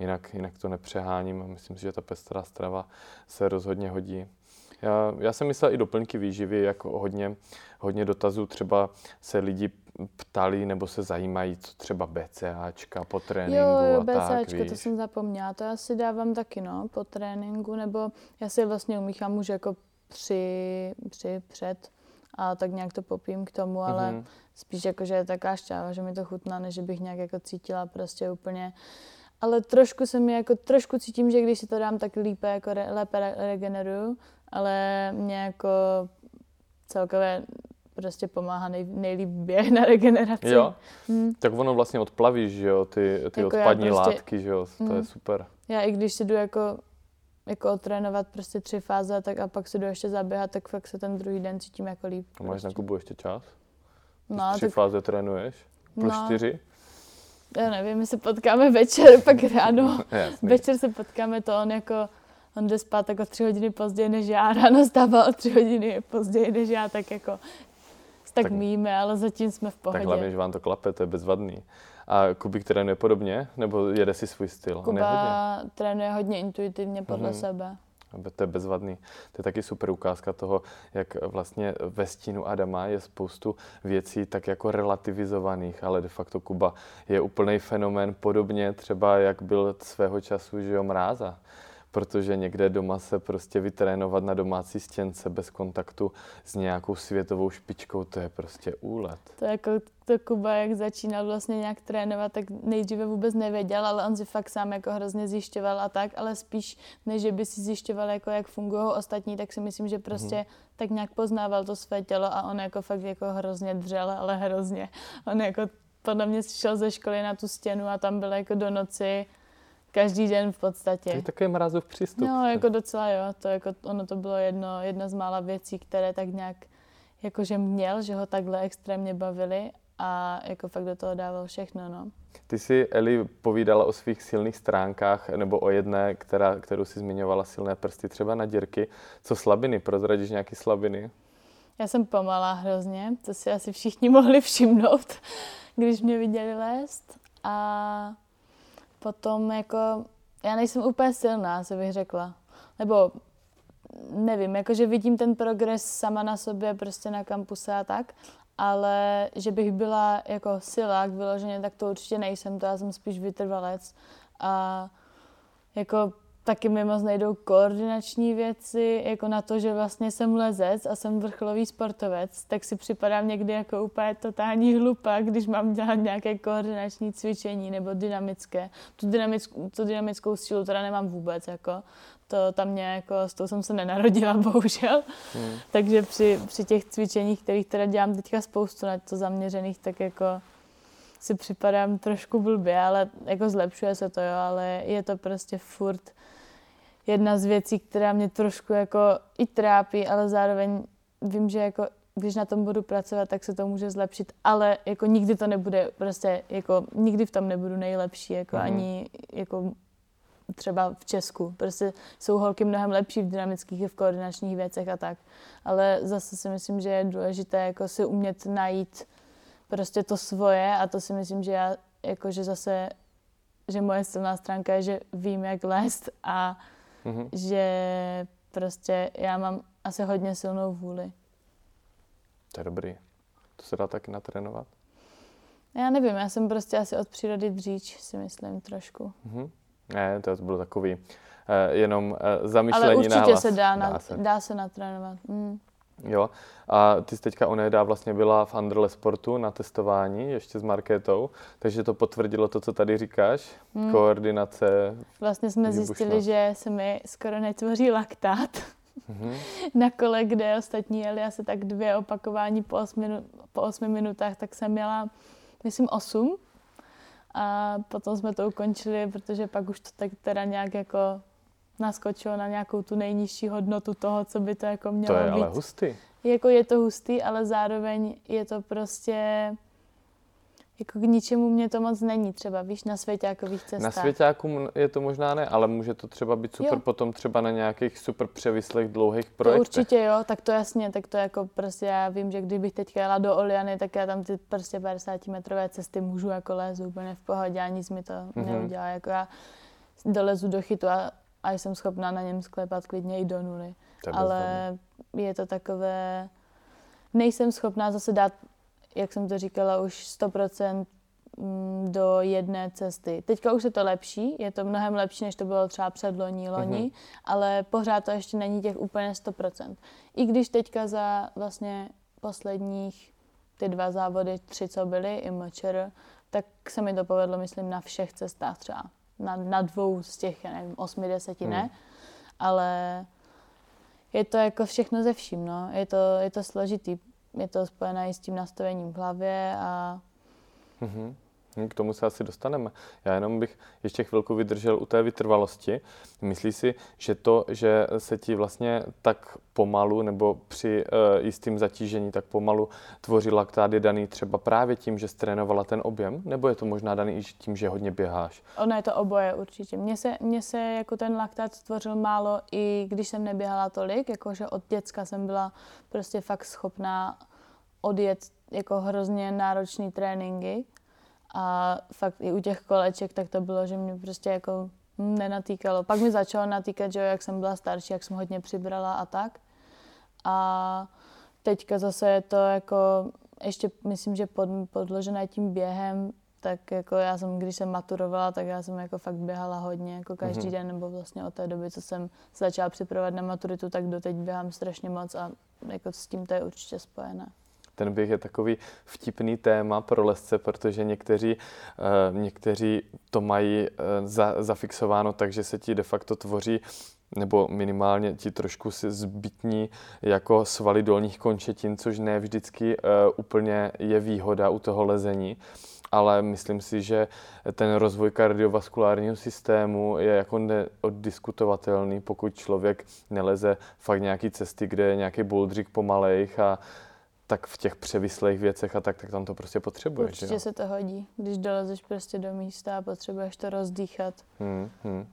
Jinak, jinak to nepřeháním a myslím si, že ta pestrá strava se rozhodně hodí. Já, já jsem myslel i doplňky výživy, jako hodně, hodně dotazů třeba se lidi ptali nebo se zajímají, co třeba BCAčka po tréninku jo, jo, a BCAčka, tak, víš. to jsem zapomněla, to já si dávám taky, no, po tréninku, nebo já si vlastně umíchám už jako při, při, před a tak nějak to popím k tomu, ale mm-hmm. spíš jako, že je taká šťáva, že mi to chutná, než bych nějak jako cítila prostě úplně ale trošku se mi jako, trošku cítím, že když si to dám, tak lípe, jako re, lépe regeneruju, ale mě jako celkově prostě pomáhá nej, nejlíp běh na regeneraci. Jo, hmm. tak ono vlastně odplavíš, že jo, ty, ty jako odpadní prostě, látky, že jo, to hmm. je super. Já i když si jdu jako, jako trénovat prostě tři fáze tak a pak si jdu ještě zaběhat, tak fakt se ten druhý den cítím jako líp. A máš prostě. na Kubu ještě čas? No, tři tak... fáze trénuješ? Plus no, čtyři? Já nevím, my se potkáme večer, <laughs> pak ráno. <laughs> večer se potkáme, to on jako on jde spát jako tři hodiny později než já, <laughs> ráno stává o tři hodiny později než já, tak jako tak, tak míme, ale zatím jsme v pohodě. Tak hlavně, že vám to klape, to je bezvadný. A Kubík trénuje podobně, nebo jede si svůj styl? Kuba hodně? trénuje hodně intuitivně podle mm-hmm. sebe. To je bezvadný. To je taky super ukázka toho, jak vlastně ve stínu Adama je spoustu věcí tak jako relativizovaných, ale de facto Kuba je úplný fenomén, podobně třeba jak byl svého času, že jo, mráza protože někde doma se prostě vytrénovat na domácí stěnce bez kontaktu s nějakou světovou špičkou, to je prostě úlet. To jako to Kuba, jak začínal vlastně nějak trénovat, tak nejdříve vůbec nevěděl, ale on si fakt sám jako hrozně zjišťoval a tak, ale spíš, než by si zjišťoval, jako jak fungují ostatní, tak si myslím, že prostě hmm. tak nějak poznával to své tělo a on jako fakt jako hrozně dřel, ale hrozně. On jako podle mě šel ze školy na tu stěnu a tam byl jako do noci Každý den v podstatě. To je takový mrazův přístup. No, jako docela jo. To jako, ono to bylo jedno, jedna z mála věcí, které tak nějak jakože měl, že ho takhle extrémně bavili a jako fakt do toho dával všechno, no. Ty jsi, Eli, povídala o svých silných stránkách, nebo o jedné, která, kterou si zmiňovala, silné prsty, třeba na dírky. Co slabiny? Prozradíš nějaké slabiny? Já jsem pomalá hrozně, to si asi všichni <laughs> mohli všimnout, když mě viděli lézt A potom jako, já nejsem úplně silná, se bych řekla. Nebo nevím, jakože vidím ten progres sama na sobě, prostě na kampuse a tak, ale že bych byla jako silák vyloženě, tak to určitě nejsem, to já jsem spíš vytrvalec. A jako taky mi moc nejdou koordinační věci, jako na to, že vlastně jsem lezec a jsem vrcholový sportovec, tak si připadám někdy jako úplně totální hlupa, když mám dělat nějaké koordinační cvičení nebo dynamické. Tu dynamickou, tu dynamickou sílu teda nemám vůbec, jako. To tam mě jako, s tou jsem se nenarodila, <laughs> bohužel. Hmm. Takže při, při těch cvičeních, kterých teda dělám teďka spoustu na to zaměřených, tak jako si připadám trošku blbě, ale jako zlepšuje se to, jo, ale je to prostě furt jedna z věcí, která mě trošku jako i trápí, ale zároveň vím, že jako když na tom budu pracovat, tak se to může zlepšit, ale jako nikdy to nebude prostě, jako nikdy v tom nebudu nejlepší, jako mm. ani jako třeba v Česku. Prostě jsou holky mnohem lepší v dynamických i v koordinačních věcech a tak. Ale zase si myslím, že je důležité jako si umět najít prostě to svoje a to si myslím, že já jakože zase, že moje silná stránka je, že vím, jak lézt a mm-hmm. že prostě já mám asi hodně silnou vůli. To je dobrý. To se dá taky natrénovat? Já nevím, já jsem prostě asi od přírody dříč, si myslím trošku. Mm-hmm. Ne, to bylo takový uh, jenom uh, zamyšlení Ale určitě na hlas. se dá, dá, na, se. dá se natrénovat. Mm. Jo. A ty jsi teďka onehda vlastně byla v Andrle Sportu na testování ještě s Markétou, takže to potvrdilo to, co tady říkáš, hmm. koordinace. Vlastně jsme výbušnost. zjistili, že se mi skoro netvoří laktát. Mm-hmm. <laughs> na kole, kde ostatní jeli asi tak dvě opakování po osmi, po osmi minutách, tak jsem měla, myslím, osm. A potom jsme to ukončili, protože pak už to tak teda nějak jako naskočilo na nějakou tu nejnižší hodnotu toho, co by to jako mělo být. To je být. ale hustý. Jako je to hustý, ale zároveň je to prostě jako k ničemu mě to moc není třeba, víš, na svěťákových cestách. Na svěťáku je to možná ne, ale může to třeba být super jo. potom třeba na nějakých super převislých dlouhých projektech. To určitě jo, tak to jasně, tak to jako prostě já vím, že kdybych teď jela do Oliany, tak já tam ty prostě 50 metrové cesty můžu jako lézt úplně v pohodě a nic mi to mm-hmm. neudělá. Jako já dolezu do chytu a a jsem schopná na něm sklepat klidně i do nuly. Ale je to takové, nejsem schopná zase dát, jak jsem to říkala, už 100% mm, do jedné cesty. Teďka už je to lepší, je to mnohem lepší, než to bylo třeba před loní, loni, mm-hmm. ale pořád to ještě není těch úplně 100%. I když teďka za vlastně posledních ty dva závody, tři, co byly, i mčr, tak se mi to povedlo, myslím, na všech cestách třeba na, na dvou z těch, já nevím, osmi, deseti hmm. ne, ale je to jako všechno ze vším, no. Je to, je to složitý. Je to spojené i s tím nastavením v hlavě a mm-hmm. Hm, k tomu se asi dostaneme. Já jenom bych ještě chvilku vydržel u té vytrvalosti. Myslíš si, že to, že se ti vlastně tak pomalu nebo při uh, jistým zatížení tak pomalu tvoří laktát je daný třeba právě tím, že trénovala ten objem? Nebo je to možná daný i tím, že hodně běháš? Ono je to oboje určitě. Mně se, mně se jako ten laktát stvořil málo i když jsem neběhala tolik, jakože od děcka jsem byla prostě fakt schopná odjet jako hrozně náročný tréninky a fakt i u těch koleček, tak to bylo, že mě prostě jako nenatýkalo. Pak mi začalo natýkat, že jo, jak jsem byla starší, jak jsem hodně přibrala a tak. A teďka zase je to jako, ještě myslím, že pod, podložené tím během, tak jako já jsem, když jsem maturovala, tak já jsem jako fakt běhala hodně, jako každý mm-hmm. den, nebo vlastně od té doby, co jsem začala připravovat na maturitu, tak doteď běhám strašně moc a jako s tím to je určitě spojené ten běh je takový vtipný téma pro lesce, protože někteří, uh, někteří to mají uh, za, zafixováno tak, že se ti de facto tvoří nebo minimálně ti trošku si zbytní jako svaly dolních končetin, což ne vždycky uh, úplně je výhoda u toho lezení. Ale myslím si, že ten rozvoj kardiovaskulárního systému je jako neoddiskutovatelný, pokud člověk neleze fakt nějaký cesty, kde je nějaký bouldřík pomalejch a tak v těch převislých věcech a tak, tak tam to prostě potřebuješ. Určitě jo? se to hodí, když dolezeš prostě do místa a potřebuješ to rozdýchat. Hmm, hmm.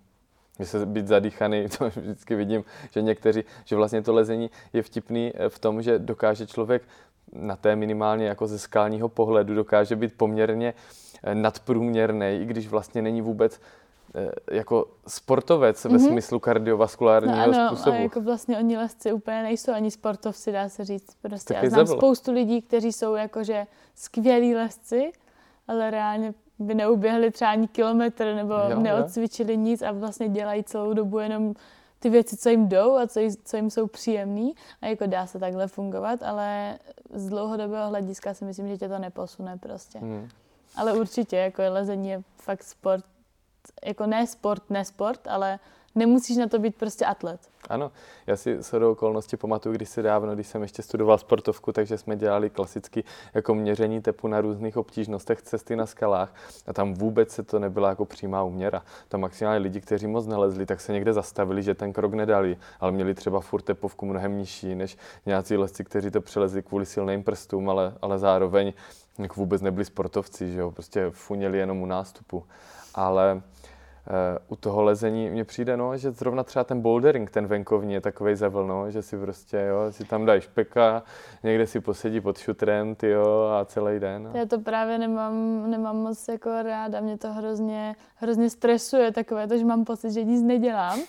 Že se být zadýchaný, <laughs> to vždycky vidím, že někteří, že vlastně to lezení je vtipný eh, v tom, že dokáže člověk na té minimálně jako ze skalního pohledu dokáže být poměrně nadprůměrný, i když vlastně není vůbec Eh, jako sportovec mm-hmm. ve mhm. smyslu kardiovaskulárního no ano, způsobu. A jako vlastně oni lesci úplně nejsou ani sportovci, dá se říct. Prostě já znám spoustu lidí, kteří jsou jakože skvělí lesci, ale reálně by neuběhli třeba ani kilometr nebo jo, neodcvičili jo. nic a vlastně dělají celou dobu jenom ty věci, co jim jdou a co, co jim jsou příjemné a jako dá se takhle fungovat, ale z dlouhodobého hlediska si myslím, že tě to neposune prostě. Hmm. Ale určitě, jako lezení je fakt sport, jako ne sport, ne sport, ale nemusíš na to být prostě atlet. Ano, já si do okolností pamatuju, když se dávno, když jsem ještě studoval sportovku, takže jsme dělali klasicky jako měření tepu na různých obtížnostech cesty na skalách a tam vůbec se to nebyla jako přímá úměra. Tam maximálně lidi, kteří moc nelezli, tak se někde zastavili, že ten krok nedali, ale měli třeba furt tepovku mnohem nižší než nějací lesci, kteří to přelezli kvůli silným prstům, ale, ale zároveň jako vůbec nebyli sportovci, že jo, prostě funěli jenom u nástupu. Ale u toho lezení mně přijde, no, že zrovna třeba ten bouldering, ten venkovní je takový zevel, no, že si prostě, jo, si tam dají špeka, někde si posedí pod šutrem, ty jo, a celý den. No. Já to právě nemám, nemám moc jako ráda, mě to hrozně, hrozně stresuje takové to, že mám pocit, že nic nedělám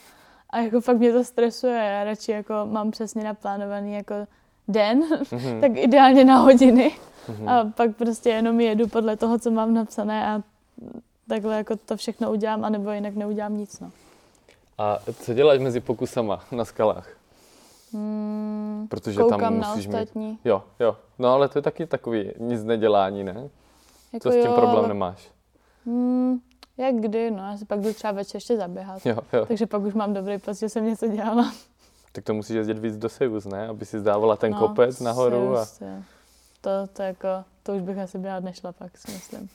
a jako fakt mě to stresuje, já radši jako mám přesně naplánovaný jako den, mm-hmm. <laughs> tak ideálně na hodiny mm-hmm. a pak prostě jenom jedu podle toho, co mám napsané a takhle jako to všechno udělám, anebo jinak neudělám nic. No. A co děláš mezi pokusama na skalách? Hmm, Protože tam musíš na ostatní. Mít... Jo, jo. No ale to je taky takový nic nedělání, ne? Jako to s tím jo, problém nemáš? Hmm, jak kdy, no. Já si pak jdu třeba večer ještě zaběhat. Jo, jo. Takže pak už mám dobrý pocit, že jsem něco dělala. Tak to musíš jezdit víc do Sejus, ne? Aby si zdávala ten no, kopec nahoru. A... To, to, jako, to už bych asi běhat nešla pak, si myslím.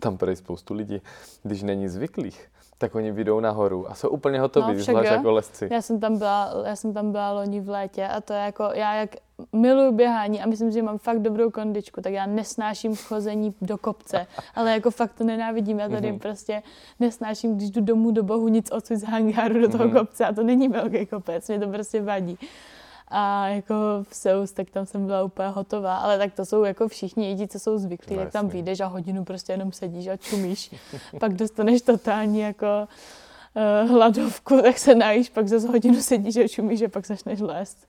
Tam prej spoustu lidí, když není zvyklých, tak oni vyjdou nahoru a jsou úplně hotoví, no, zvlášť jako lesci. Já jsem, tam byla, já jsem tam byla loni v létě a to je jako, já jak miluju běhání a myslím, že mám fakt dobrou kondičku, tak já nesnáším chození do kopce, <laughs> ale jako fakt to nenávidím, já tady mm-hmm. prostě nesnáším, když jdu domů do bohu nic odsud z hangáru do toho mm-hmm. kopce a to není velký kopec, mě to prostě vadí a jako v Seus, tak tam jsem byla úplně hotová, ale tak to jsou jako všichni jedi, co jsou zvyklí, no, tak tam vyjdeš a hodinu prostě jenom sedíš a čumíš, <laughs> pak dostaneš totální jako uh, hladovku, tak se najíš, pak zase hodinu sedíš a čumíš a pak začneš lézt.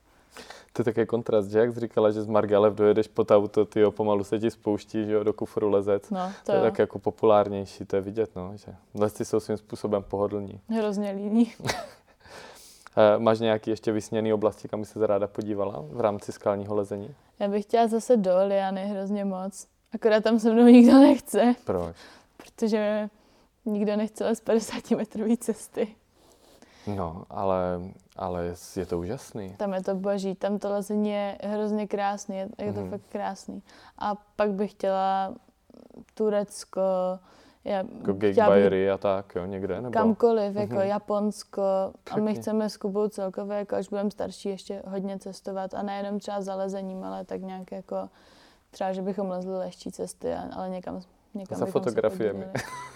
To je takový kontrast, že jak jsi říkala, že z Margalev dojedeš pod auto, ty pomalu se ti spouští, že jo, do kufru lezec. No, to, to je tak jako populárnější, to je vidět, no, že lesci jsou svým způsobem pohodlní. Hrozně líní. <laughs> Eh, máš nějaký ještě vysněný oblasti, kam by se ráda podívala v rámci skalního lezení? Já bych chtěla zase do Liany hrozně moc. Akorát tam se mnou nikdo nechce. Proč? Protože nikdo nechce z 50 metrové cesty. No, ale, ale je to úžasný. Tam je to boží, tam to lezení je hrozně krásný, je, je to mm. fakt krásný. A pak bych chtěla Turecko, já jako Gate a tak, jo, někde? Nebo? Kamkoliv, jako mm-hmm. Japonsko. Pěkně. A my chceme s Kubou celkově, jako až budeme starší, ještě hodně cestovat. A nejenom třeba zalezením, ale tak nějak jako třeba, že bychom lezli lehčí cesty, ale někam Někam za fotografiemi.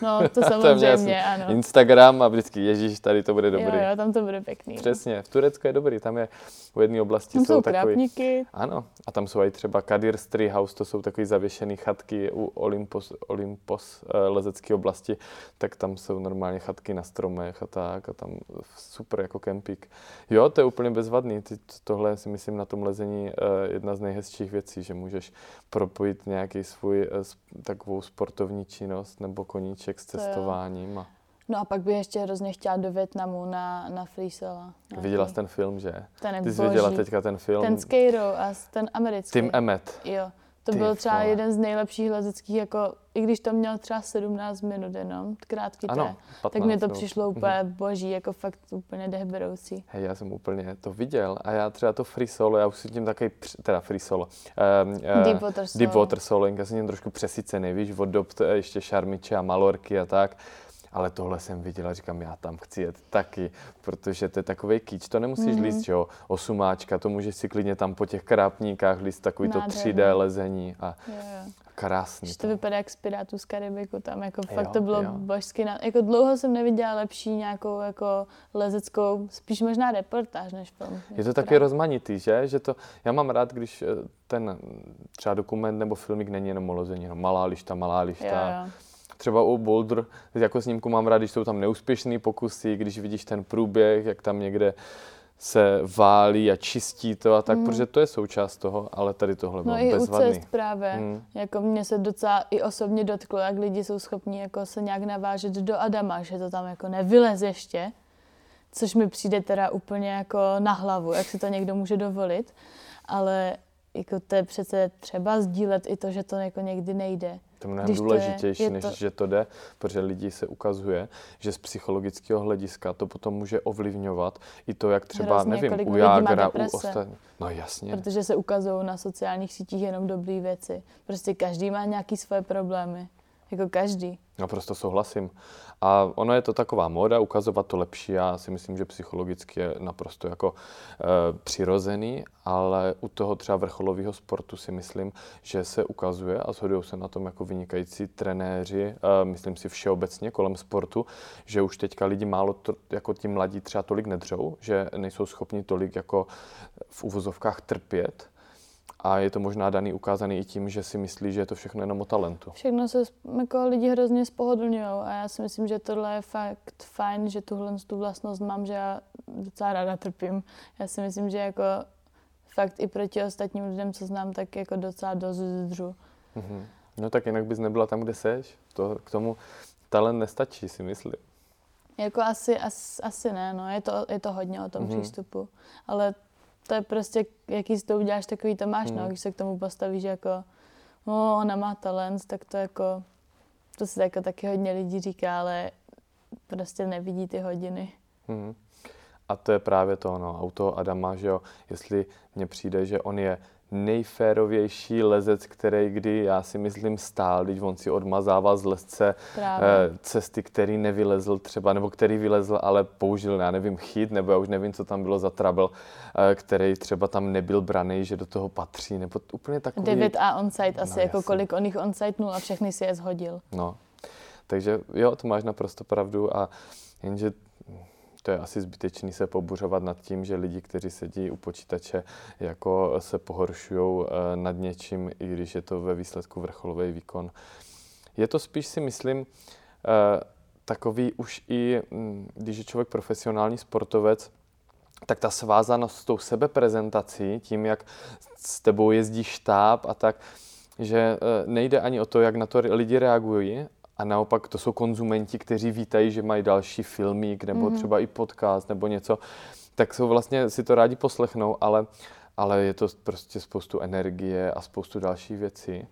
No, <laughs> to samozřejmě, to ano. Instagram a vždycky, ježíš, tady to bude dobrý. Jo, jo, tam to bude pěkný. Přesně, v Turecku je dobrý, tam je u jedné oblasti tam jsou, jsou takový... Ano, a tam jsou i třeba Kadir Street House, to jsou takové zavěšené chatky u Olympos, Olympos uh, lezecké oblasti, tak tam jsou normálně chatky na stromech a tak a tam super jako kempík. Jo, to je úplně bezvadný, Ty, tohle si myslím na tom lezení uh, jedna z nejhezčích věcí, že můžeš propojit nějaký svůj uh, takovou sport sportovní činnost nebo koníček s cestováním. A... No a pak bych ještě hrozně chtěla do Větnamu na, na Freesela. Viděla jsi ten film, že? Ten je Ty jsi viděla teďka ten film? Ten s Keiro a ten americký. Tim Emmet. Jo. To Ty byl třeba vole. jeden z nejlepších lezeckých, jako, i když to měl třeba 17 minut jenom, krátký ano, 15, tak mi to přišlo úplně mm boží, jako fakt úplně dehberoucí. Hej, já jsem úplně to viděl a já třeba to free solo, já už si tím takový, teda free solo, um, uh, Deep Water Solo, Deep Water Solo, já jsem tím trošku přesycený, víš, od dob ještě Šarmiče a Malorky a tak, ale tohle jsem viděla, říkám, já tam chci jet taky, protože to je takový kýč, to nemusíš mm-hmm. líst, jo, osumáčka, to můžeš si klidně tam po těch krápníkách líst takový to 3D lezení a jo, jo. krásný. Že to vypadá jak z Pirátů z Karibiku, tam jako fakt jo, to bylo jo. božsky, jako dlouho jsem neviděla lepší nějakou jako lezeckou, spíš možná reportáž než film. Je to taky rozmanitý, že? že to, já mám rád, když eh, ten třeba dokument nebo filmik není jenom o lezení, jenom malá lišta, malá lišta, jo, jo třeba u Boulder, jako snímku mám rád, když jsou tam neúspěšné pokusy, když vidíš ten průběh, jak tam někde se válí a čistí to a tak, mm. protože to je součást toho, ale tady tohle bylo no i bezvadný. u cest právě, mm. jako mě se docela i osobně dotklo, jak lidi jsou schopni jako se nějak navážet do Adama, že to tam jako nevylez ještě, což mi přijde teda úplně jako na hlavu, jak si to někdo může dovolit, ale jako to je přece třeba sdílet i to, že to jako někdy nejde. To je mnohem důležitější, je, je než to... že to jde, protože lidi se ukazuje, že z psychologického hlediska to potom může ovlivňovat i to, jak třeba, Hrozně, nevím, u Jágra, u ostatních. No jasně. Protože se ukazují na sociálních sítích jenom dobré věci. Prostě každý má nějaký svoje problémy. Jako každý. Naprosto souhlasím. A ono je to taková móda, ukazovat to lepší. Já si myslím, že psychologicky je naprosto jako e, přirozený, ale u toho třeba vrcholového sportu si myslím, že se ukazuje a shodují se na tom jako vynikající trenéři, e, myslím si všeobecně kolem sportu, že už teďka lidi málo to, jako ti mladí třeba tolik nedřou, že nejsou schopni tolik jako v uvozovkách trpět, a je to možná daný ukázaný i tím, že si myslí, že je to všechno jenom o talentu. Všechno se jako lidi hrozně spohodlňují a já si myslím, že tohle je fakt fajn, že tuhle tu vlastnost mám, že já docela ráda trpím. Já si myslím, že jako fakt i proti ostatním lidem, co znám, tak jako docela dost zdru. Mm-hmm. No tak jinak bys nebyla tam, kde seš. To, k tomu talent nestačí, si myslím. Jako asi, as, asi ne, no. Je to, je to hodně o tom mm-hmm. přístupu. Ale to je prostě, jaký si to uděláš, takový to máš, no. hmm. no, když se k tomu postavíš jako, no, ona má talent, tak to jako, to se jako taky hodně lidí říká, ale prostě nevidí ty hodiny. Hmm. A to je právě to, no, auto Adama, že jo, jestli mně přijde, že on je nejférovější lezec, který kdy, já si myslím, stál, když on si odmazával z lesce Právě. Eh, cesty, který nevylezl třeba, nebo který vylezl, ale použil, já nevím, chyt, nebo já už nevím, co tam bylo za trouble, eh, který třeba tam nebyl braný, že do toho patří, nebo úplně takový... 9 a onsite asi, no, jako jasný. kolik on jich onsite a všechny si je zhodil. No, takže jo, to máš naprosto pravdu a jenže to je asi zbytečný se pobuřovat nad tím, že lidi, kteří sedí u počítače, jako se pohoršují eh, nad něčím, i když je to ve výsledku vrcholový výkon. Je to spíš si myslím eh, takový už i, hm, když je člověk profesionální sportovec, tak ta svázanost s tou sebeprezentací, tím, jak s tebou jezdí štáb a tak, že eh, nejde ani o to, jak na to lidi reagují, a naopak to jsou konzumenti, kteří vítají, že mají další filmík nebo mm-hmm. třeba i podcast nebo něco, tak jsou vlastně si to rádi poslechnou, ale, ale je to prostě spoustu energie a spoustu dalších věcí.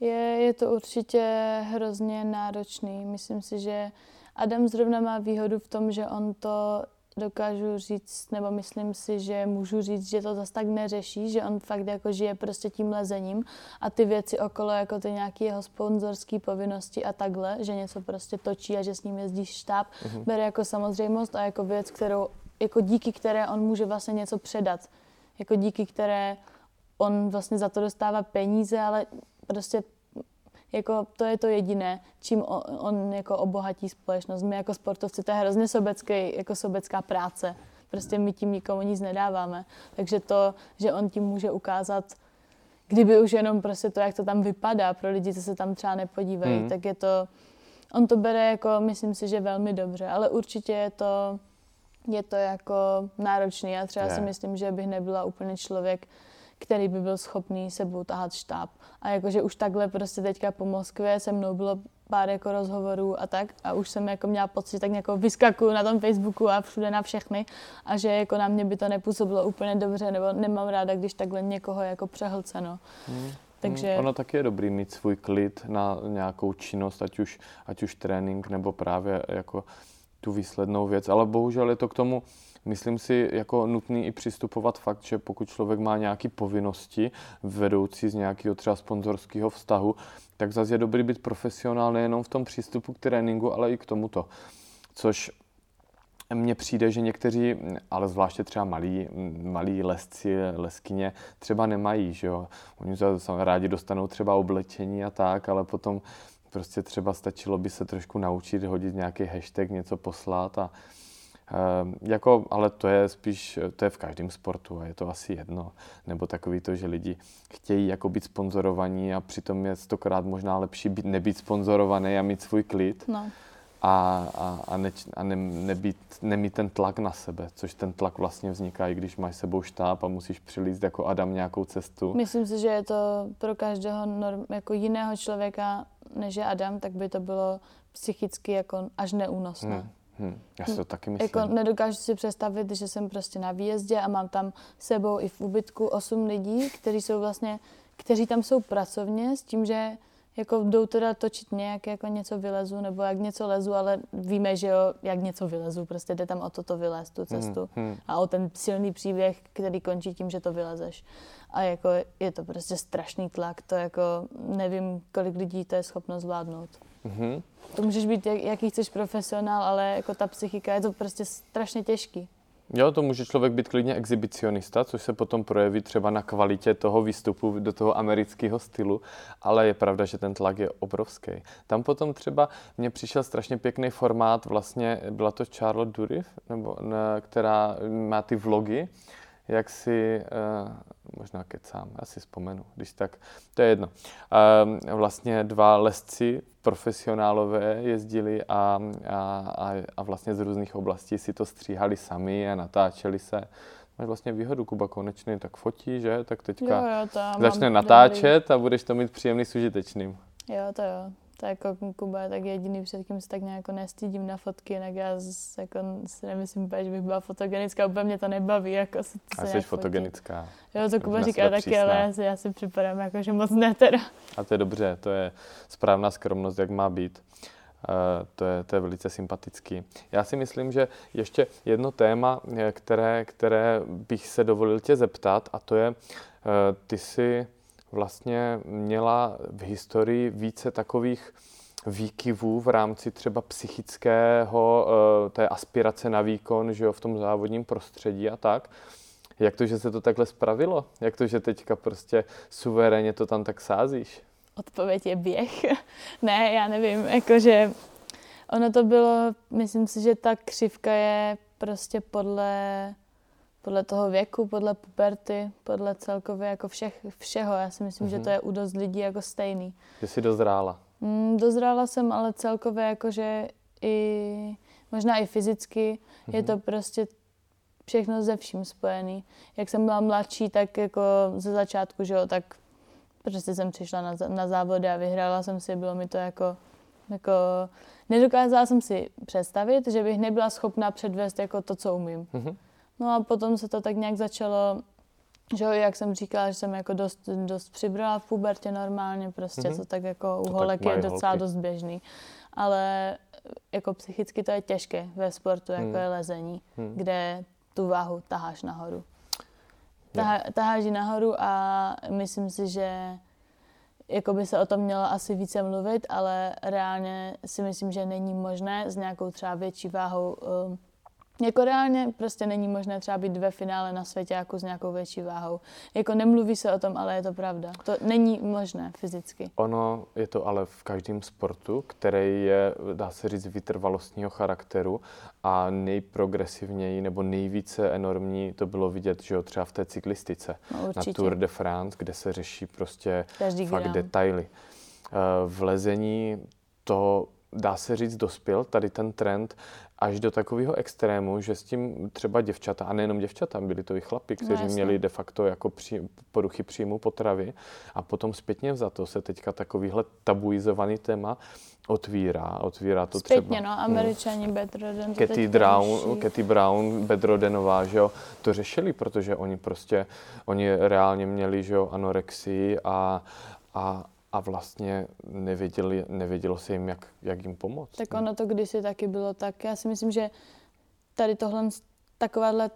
Je, je to určitě hrozně náročný. Myslím si, že Adam zrovna má výhodu v tom, že on to dokážu říct, nebo myslím si, že můžu říct, že to zase tak neřeší, že on fakt jako žije prostě tím lezením a ty věci okolo, jako ty nějaké jeho sponzorské povinnosti a takhle, že něco prostě točí a že s ním jezdí štáb, mm-hmm. bere jako samozřejmost a jako věc, kterou, jako díky které on může vlastně něco předat. Jako díky které on vlastně za to dostává peníze, ale prostě jako to je to jediné, čím on, on jako obohatí společnost. My jako sportovci, to je hrozně sobecký, jako sobecká práce. Prostě my tím nikomu nic nedáváme. Takže to, že on tím může ukázat, kdyby už jenom prostě to, jak to tam vypadá pro lidi, co se tam třeba nepodívají, mm. tak je to, on to bere jako, myslím si, že velmi dobře, ale určitě je to, je to jako náročný. Já třeba yeah. si myslím, že bych nebyla úplně člověk, který by byl schopný sebou tahat štáb. A jakože už takhle prostě teďka po Moskvě se mnou bylo pár jako rozhovorů a tak a už jsem jako měla pocit, tak jako vyskakuju na tom Facebooku a všude na všechny a že jako na mě by to nepůsobilo úplně dobře nebo nemám ráda, když takhle někoho jako přehlceno. Hmm. Takže... Ono taky je dobrý mít svůj klid na nějakou činnost, ať už, ať už trénink nebo právě jako tu výslednou věc, ale bohužel je to k tomu myslím si jako nutný i přistupovat fakt, že pokud člověk má nějaké povinnosti vedoucí z nějakého třeba sponzorského vztahu, tak zase je dobrý být profesionál nejenom v tom přístupu k tréninku, ale i k tomuto. Což mně přijde, že někteří, ale zvláště třeba malí, malí lesci, leskyně, třeba nemají, že jo. Oni se rádi dostanou třeba oblečení a tak, ale potom prostě třeba stačilo by se trošku naučit hodit nějaký hashtag, něco poslat a, jako, ale to je spíš, to je v každém sportu a je to asi jedno. Nebo takový to, že lidi chtějí jako být sponzorovaní a přitom je stokrát možná lepší být, nebýt sponzorovaný a mít svůj klid. No. A, a, a, ne, a ne, nebýt, nemít ten tlak na sebe, což ten tlak vlastně vzniká, i když máš sebou štáb a musíš přilíst jako Adam nějakou cestu. Myslím si, že je to pro každého norm, jako jiného člověka, než je Adam, tak by to bylo psychicky jako až neúnosné. Hmm. Hmm, já si to taky myslím. Jako nedokážu si představit, že jsem prostě na výjezdě a mám tam sebou i v úbytku osm lidí, kteří jsou vlastně, kteří tam jsou pracovně s tím, že jako jdou teda točit nějak, jako něco vylezu, nebo jak něco lezu, ale víme, že jo, jak něco vylezu, prostě jde tam o to, to vylez, tu cestu. Hmm, hmm. A o ten silný příběh, který končí tím, že to vylezeš. A jako je to prostě strašný tlak, to jako nevím, kolik lidí to je schopno zvládnout. Mm-hmm. To můžeš být, jak, jaký chceš profesionál, ale jako ta psychika je to prostě strašně těžký. Jo, to může člověk být klidně exhibicionista, což se potom projeví třeba na kvalitě toho výstupu do toho amerického stylu, ale je pravda, že ten tlak je obrovský. Tam potom třeba mně přišel strašně pěkný formát, vlastně byla to Charlotte Durif, nebo, ne, která má ty vlogy, jak si, uh, možná kecám, já si vzpomenu, když tak, to je jedno. Uh, vlastně dva lesci profesionálové jezdili a, a, a vlastně z různých oblastí si to stříhali sami a natáčeli se. Máš vlastně výhodu, Kuba konečný tak fotí, že? Tak teďka jo, jo, začne natáčet dobrý. a budeš to mít příjemný s užitečným. Jo, to jo to jako Kuba je tak jediný, před kým se tak nějak jako nestydím na fotky, jinak já z, jako, si nemyslím že bych byla fotogenická, úplně mě to nebaví. Jako se, to a jsi fotogenická. Fotit. Jo, to Kuba říká taky, ale já si, já si připadám jako, že moc ne teda. A to je dobře, to je správná skromnost, jak má být. Uh, to, je, to je velice sympatický. Já si myslím, že ještě jedno téma, které, které bych se dovolil tě zeptat, a to je, uh, ty si vlastně měla v historii více takových výkyvů v rámci třeba psychického, eh, té aspirace na výkon, že jo, v tom závodním prostředí a tak. Jak to, že se to takhle spravilo? Jak to, že teďka prostě suverénně to tam tak sázíš? Odpověď je běh. <laughs> ne, já nevím, jakože ono to bylo, myslím si, že ta křivka je prostě podle podle toho věku, podle puberty, podle celkově jako všech, všeho. Já si myslím, mm-hmm. že mhm. to je u dost lidí jako stejný. Že jsi dozrála? Mm, dozrála jsem, ale celkově jakože i možná i fyzicky mm-hmm. je to mhm. prostě všechno ze vším spojený. Jak jsem byla mladší, tak jako ze začátku, že jo, tak prostě jsem přišla na, na závody a vyhrála jsem si, bylo mi to jako, jako nedokázala jsem si představit, že bych nebyla schopná předvést jako to, co umím. Mm-hmm. No a potom se to tak nějak začalo, že jo, jak jsem říkala, že jsem jako dost, dost přibrala v pubertě normálně, prostě mm-hmm. to tak jako u to holek je docela holky. dost běžný. Ale jako psychicky to je těžké ve sportu, jako mm. je lezení, mm. kde tu váhu taháš nahoru. Tahá, taháš ji nahoru a myslím si, že jako by se o tom mělo asi více mluvit, ale reálně si myslím, že není možné s nějakou třeba větší váhou um, jako reálně prostě není možné třeba být ve finále na světě jako s nějakou větší váhou. Jako nemluví se o tom, ale je to pravda. To není možné fyzicky. Ono je to ale v každém sportu, který je, dá se říct, vytrvalostního charakteru a nejprogresivněji nebo nejvíce enormní to bylo vidět, že jo, třeba v té cyklistice. No, na Tour de France, kde se řeší prostě Každý fakt gram. detaily. Eh, v lezení to dá se říct, dospěl tady ten trend až do takového extrému, že s tím třeba děvčata, a nejenom děvčata, byli to i chlapi, no, kteří no, měli de facto jako při, poruchy příjmu potravy a potom zpětně za to se teďka takovýhle tabuizovaný téma otvírá, otvírá to Zpětně, třeba. no, američani hmm. Bedroden to Katy Brown, Katy Brown, Bedrodenová, že jo, to řešili, protože oni prostě, oni reálně měli, že jo, anorexii a, a, a vlastně nevěděli, nevědělo se jim, jak, jak jim pomoct. Tak ono to kdysi taky bylo tak. Já si myslím, že tady tohle, takováhle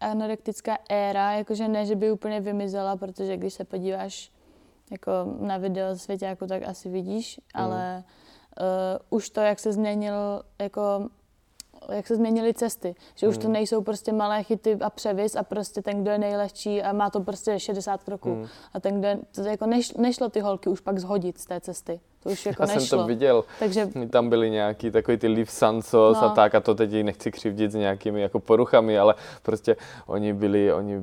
anorektická éra, jakože ne, že by úplně vymizela, protože když se podíváš jako na video světě, jako tak asi vidíš, mm. ale uh, už to, jak se změnil jako jak se změnily cesty, že už to Hmm. nejsou prostě malé chyty a převis a prostě ten, kdo je nejlehčí a má to prostě 60 kroků. Hmm. A ten, kdo je, to jako neš, nešlo ty holky už pak zhodit z té cesty. To už jako Já jsem nešlo. to viděl. Takže Tam byly nějaký takový ty Liv Sansos No. a tak a to teď nechci křivdit s nějakými jako poruchami, ale prostě oni byli, oni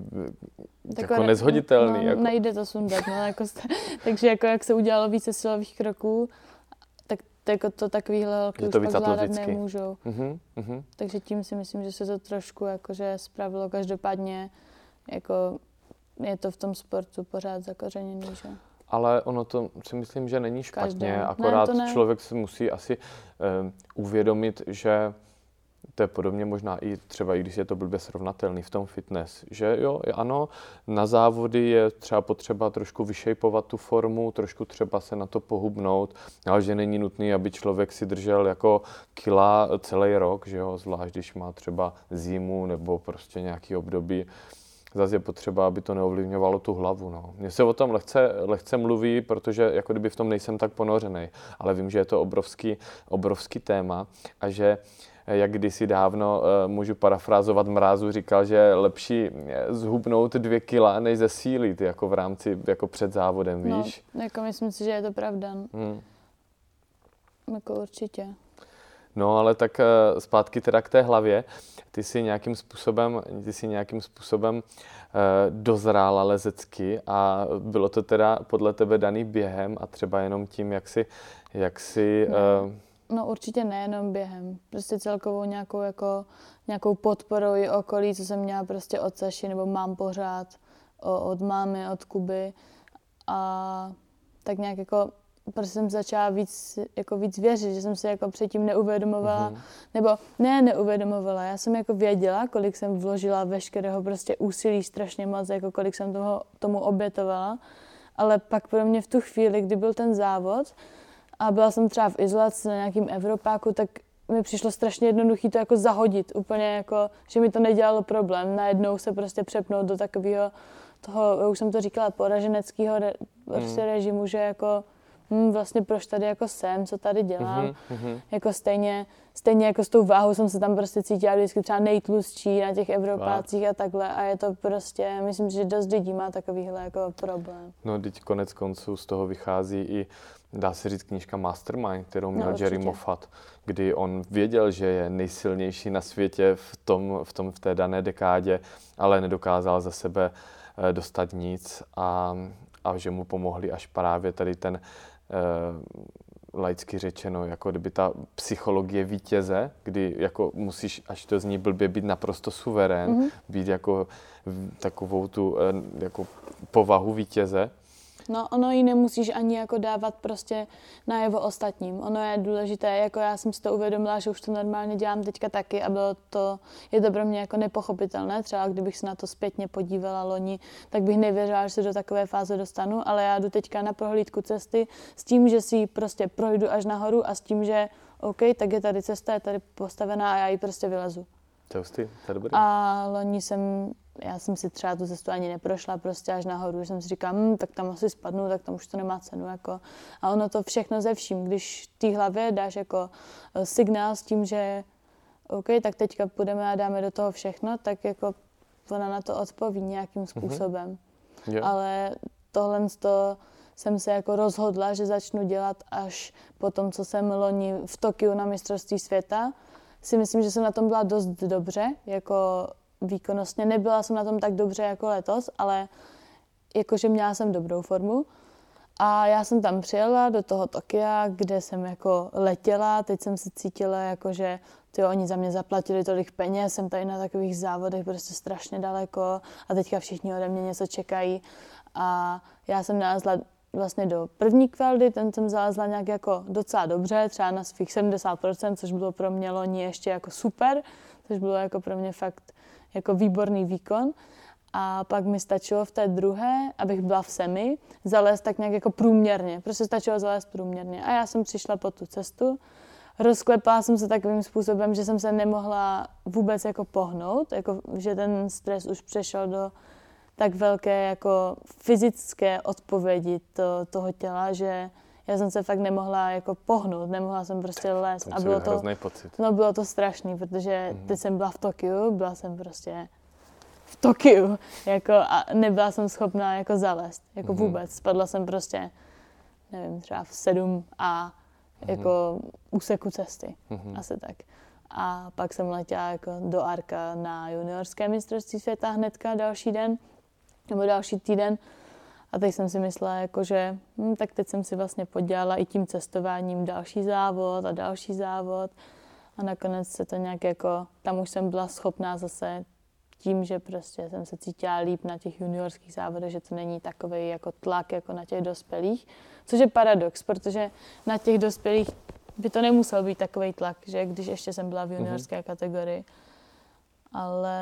jako ne- nezhoditelný. No, jako. Nejde to sundat, no, jako, <laughs> takže jako jak se udělalo více silových kroků, to, jako to takovýhle holky už to pak zvládat nemůžou. Mhm, mhm. Takže tím si myslím, že se to trošku jakože spravilo. Každopádně jako je to v tom sportu pořád zakořeněný, že? Ale ono to si myslím, že není špatně, Každém. Ne, akorát to ne. člověk si musí asi um, uvědomit, že to je podobně možná i třeba, i když je to blbě srovnatelný v tom fitness, že jo, ano, na závody je třeba potřeba trošku vyšejpovat tu formu, trošku třeba se na to pohubnout, ale že není nutný, aby člověk si držel jako kila celý rok, že jo, zvlášť když má třeba zimu nebo prostě nějaký období, Zase je potřeba, aby to neovlivňovalo tu hlavu. No. Mně se o tom lehce, lehce mluví, protože jako kdyby v tom nejsem tak ponořený, ale vím, že je to obrovský, obrovský téma a že eh, jak kdysi dávno eh, můžu parafrázovat mrázu, říkal, že je lepší eh, zhubnout dvě kila, než zesílit, jako v rámci, jako před závodem, víš? No, jako myslím si, že je to pravda. Hmm. Jako určitě. No, ale tak eh, zpátky teda k té hlavě. Ty si nějakým způsobem, ty si nějakým způsobem eh, dozrála lezecky a bylo to teda podle tebe daný během a třeba jenom tím, jak si, jak si No. eh, No určitě nejenom během, prostě celkovou nějakou, jako, nějakou podporou i okolí, co jsem měla prostě od Saši, nebo mám pořád o, od mámy, od Kuby. A tak nějak jako prostě jsem začala víc, jako víc věřit, že jsem si jako předtím neuvědomovala, Mhm. nebo ne neuvědomovala, já jsem jako věděla, kolik jsem vložila veškerého prostě úsilí strašně moc, jako kolik jsem toho, tomu obětovala, ale pak pro mě v tu chvíli, kdy byl ten závod a byla jsem třeba v izolaci na nějakým Evropáku, tak mi přišlo strašně jednoduché to jako zahodit, úplně jako, že mi to nedělalo problém, najednou se prostě přepnout do takového toho, už jsem to říkala, poraženeckého re, prostě režimu, že jako hm, vlastně proč tady jako jsem, co tady dělám. mhm, mhm. Jako stejně, stejně jako s tou váhou jsem se tam prostě cítila vždycky třeba nejtlustší na těch Evropácích a takhle a je to prostě, myslím, že dost lidí má takovýhle jako problém. No, teď konec konců z toho vychází i, dá se říct, knížka Mastermind, kterou měl No, Jerry. Moffat, kdy on věděl, že je nejsilnější na světě v, tom, v, tom, v té dané dekádě, ale nedokázal za sebe eh, dostat nic a, a že mu pomohli až právě tady ten eh, laicky řečeno, jako kdyby ta psychologie vítěze, kdy jako musíš, až to zní blbě, být naprosto suverén, Mhm. mm-hmm. být jako v- takovou tu eh, jako povahu vítěze, No, ono ji nemusíš ani jako dávat prostě najevo ostatním. Ono je důležité, jako já jsem si to uvědomila, že už to normálně dělám teďka taky a bylo to, je to pro mě jako nepochopitelné. Třeba kdybych se na to zpětně podívala loni, tak bych nevěřila, že se do takové fáze dostanu, ale já jdu teďka na prohlídku cesty s tím, že si ji prostě projdu až nahoru a s tím, že OK, tak je tady cesta, je tady postavená a já ji prostě vylezu. To je hustý, to je dobrý. A loni jsem, já jsem si třeba tu cestu ani neprošla, prostě až nahoru, že jsem si říkala, hm, tak tam asi spadnu, tak tam už to nemá cenu. Jako. A ono to všechno ze vším, když té hlavě dáš jako eh, signál s tím, že OK, tak teďka půjdeme a dáme do toho všechno, tak jako ona na to odpoví nějakým způsobem. Jo. Ale tohle to jsem se jako rozhodla, že začnu dělat až po tom, co jsem loni v Tokiu na mistrovství světa. Si myslím, že jsem na tom byla dost dobře, jako výkonnostně. Nebyla jsem na tom tak dobře jako letos, ale jakože měla jsem dobrou formu. A já jsem tam přijela do toho Tokia, kde jsem jako letěla, teď jsem se cítila jako, že ty oni za mě zaplatili tolik peněz, jsem tady na takových závodech prostě strašně daleko a teďka všichni ode mě něco čekají. A já jsem nalezla vlastně do první kvaldy, ten jsem zalezla nějak jako docela dobře, třeba na svých 70%, což bylo pro mě loni ještě jako super, což bylo jako pro mě fakt jako výborný výkon. A pak mi stačilo v té druhé, abych byla v semi, zalézt tak nějak jako průměrně. Prostě stačilo zalézt průměrně. A já jsem přišla po tu cestu, rozklepala jsem se takovým způsobem, že jsem se nemohla vůbec jako pohnout, jako, že ten stres už přešel do tak velké jako fyzické odpovědi to, toho těla, že Já jsem se fakt nemohla jako pohnout, nemohla jsem prostě lézt. To a bylo to, pocit. No bylo to strašný, protože mm-hmm. teď jsem byla v Tokiu, byla jsem prostě v Tokiu, jako a nebyla jsem schopná jako zalézt, jako mm-hmm. vůbec. Spadla jsem prostě, nevím, třeba v 7 a mm-hmm. jako úseku cesty, mm-hmm. asi tak. A pak jsem letěla jako do Arka na juniorské mistrovství světa hnedka další den, nebo další týden. A teď jsem si myslela, jako, že hm, tak teď jsem si vlastně podělala i tím cestováním další závod a další závod. A nakonec se to nějak jako, tam už jsem byla schopná zase tím, že prostě jsem se cítila líp na těch juniorských závodech, že to není takový jako tlak jako na těch dospělých, což je paradox, protože na těch dospělých by to nemusel být takový tlak, že když ještě jsem byla v mhm. juniorské mm-hmm. kategorii. Ale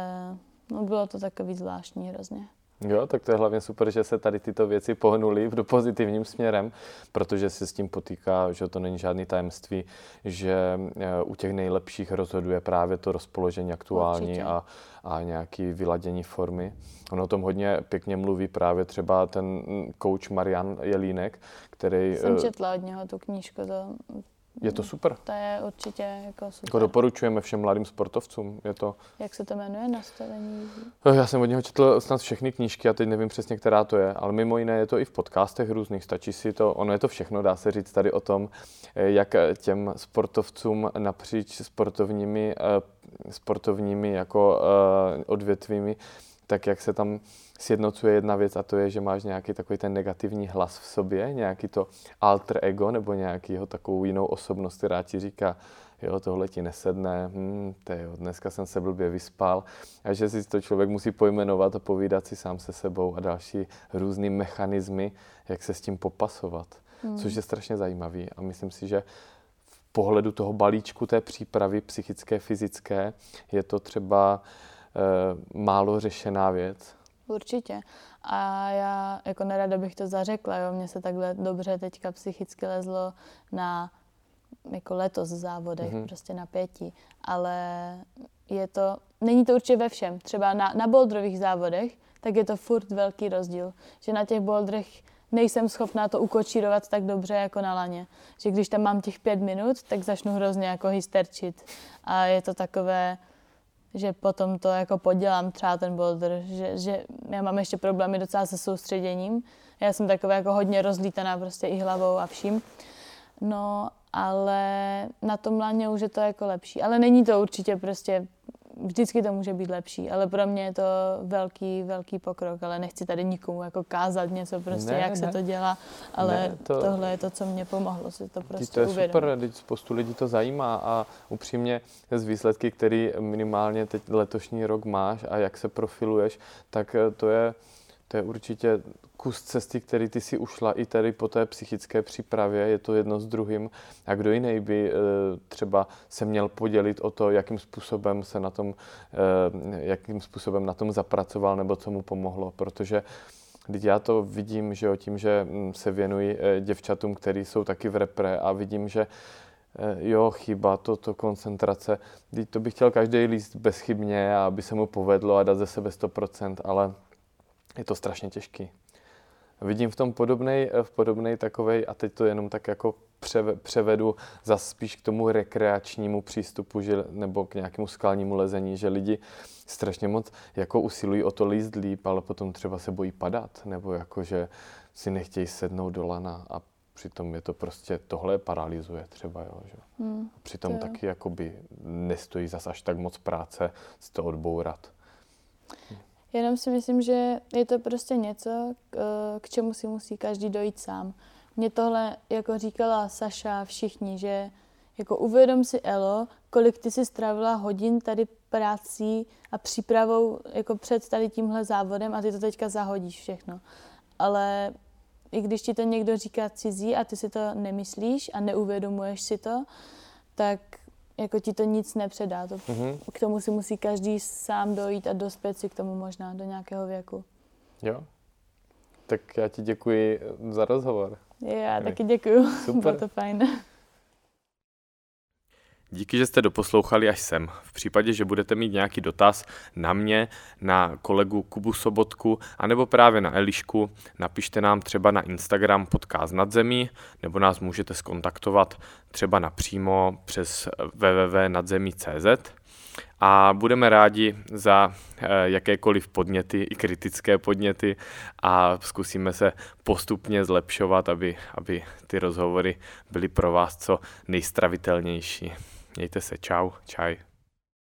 no, bylo to takový zvláštní hrozně. Jo, tak to je hlavně super, že se tady tyto věci pohnuly v pozitivním směrem, protože se s tím potýká, že to není žádný tajemství, že eh, u těch nejlepších rozhoduje právě to rozpoložení aktuální a, a nějaký vyladění formy. Ono o tom hodně pěkně mluví právě třeba ten coach Marian Jelínek, který... Jsem eh, četla od něho tu knížku, to je to super. To je určitě jako super. Jako doporučujeme všem mladým sportovcům. Je to... Jak se to jmenuje? Nastavení? Eh, já jsem od něho četl snad všechny knížky a teď nevím přesně, která to je, ale mimo jiné je to i v podcastech různých. Stačí si to, ono je to všechno, dá se říct tady o tom, eh, jak těm sportovcům napříč sportovními, eh, sportovními jako odvětvími tak jak se tam sjednocuje jedna věc a to je, že máš nějaký takový ten negativní hlas v sobě, nějaký to alter ego nebo nějakýho takovou jinou osobnost, která ti říká, jo, tohle ti nesedne, hm, jo, dneska jsem se blbě vyspal. A že si to člověk musí pojmenovat a povídat si sám se sebou a další různý mechanismy, jak se s tím popasovat. Hmm. Což je strašně zajímavý a myslím si, že v pohledu toho balíčku té přípravy psychické, fyzické je to třeba málo řešená věc. Určitě. A já jako nerada bych to zařekla, jo. Mně se takhle dobře teďka psychicky lezlo na jako letos závodech, mm-hmm. prostě na pěti. Ale je to, není to určitě ve všem. Třeba na, na boldrových závodech, tak je to furt velký rozdíl. Že na těch boldrech nejsem schopná to ukočírovat tak dobře jako na laně. Že když tam mám těch pět minut, tak začnu hrozně jako hysterčit. A je to takové, že potom to jako podělám třeba ten boulder, že, že já mám ještě problémy docela se soustředěním. Já jsem taková jako hodně rozlítaná prostě i hlavou a vším. No, ale na tom láně už je to jako lepší. Ale není to určitě prostě vždycky to může být lepší, ale pro mě je to velký, velký pokrok, ale nechci tady nikomu jako kázat něco prostě, ne, jak ne. se to dělá, ale ne, to, tohle je to, co mě pomohlo si to prostě To je uvědomit. super, teď spoustu lidí to zajímá a upřímně z výsledky, který minimálně teď letošní rok máš a jak se profiluješ, tak to je to je určitě kus cesty, který ty si ušla i tady po té psychické přípravě, je to jedno s druhým. A kdo jiný by eh, třeba se měl podělit o to, jakým způsobem se na tom, eh, jakým způsobem na tom zapracoval nebo co mu pomohlo, protože Teď já to vidím, že o tím, že hm, se věnuji eh, děvčatům, který jsou taky v repre a vidím, že jo, chyba, to, to koncentrace. Teď to bych chtěl každý líst bezchybně, aby se mu povedlo a dát ze sebe 100%, ale je to strašně těžký. Vidím v tom podobný v podobnej takovej, a teď to jenom tak jako převedu za spíš k tomu rekreačnímu přístupu, že, nebo k nějakému skalnímu lezení, že lidi strašně moc jako usilují o to líst líp, ale potom třeba se bojí padat, nebo jako, že si nechtějí sednout do lana a přitom je to prostě, tohle paralizuje třeba, jo, že? Hmm, přitom to taky jakoby nestojí zas až tak moc práce z to odbourat. Jenom si myslím, že je to prostě něco, k čemu si musí každý dojít sám. Mě tohle, jako říkala Saša, všichni, že jako uvědom si, Elo, kolik ty si stravila hodin tady prací a přípravou jako před tady tímhle závodem a ty to teďka zahodíš všechno. Ale i když ti to někdo říká cizí a ty si to nemyslíš a neuvědomuješ si to, tak jako ti to nic nepředá. To, mm-hmm. K tomu si musí každý sám dojít a dospět si k tomu možná do nějakého věku. Jo. Tak já ti děkuji za rozhovor. Já taky děkuji. <laughs> Super. Bylo to fajn. Díky, že jste doposlouchali až sem. V případě, že budete mít nějaký dotaz na mě, na kolegu Kubu Sobotku, anebo právě na Elišku, napište nám třeba na Instagram podcast nadzemí, nebo nás můžete skontaktovat třeba napřímo přes www.nadzemí.cz a budeme rádi za eh, jakékoliv podněty, i kritické podněty a zkusíme se postupně zlepšovat, aby, aby ty rozhovory byly pro vás co nejstravitelnější. Mějte se, čau, čaj.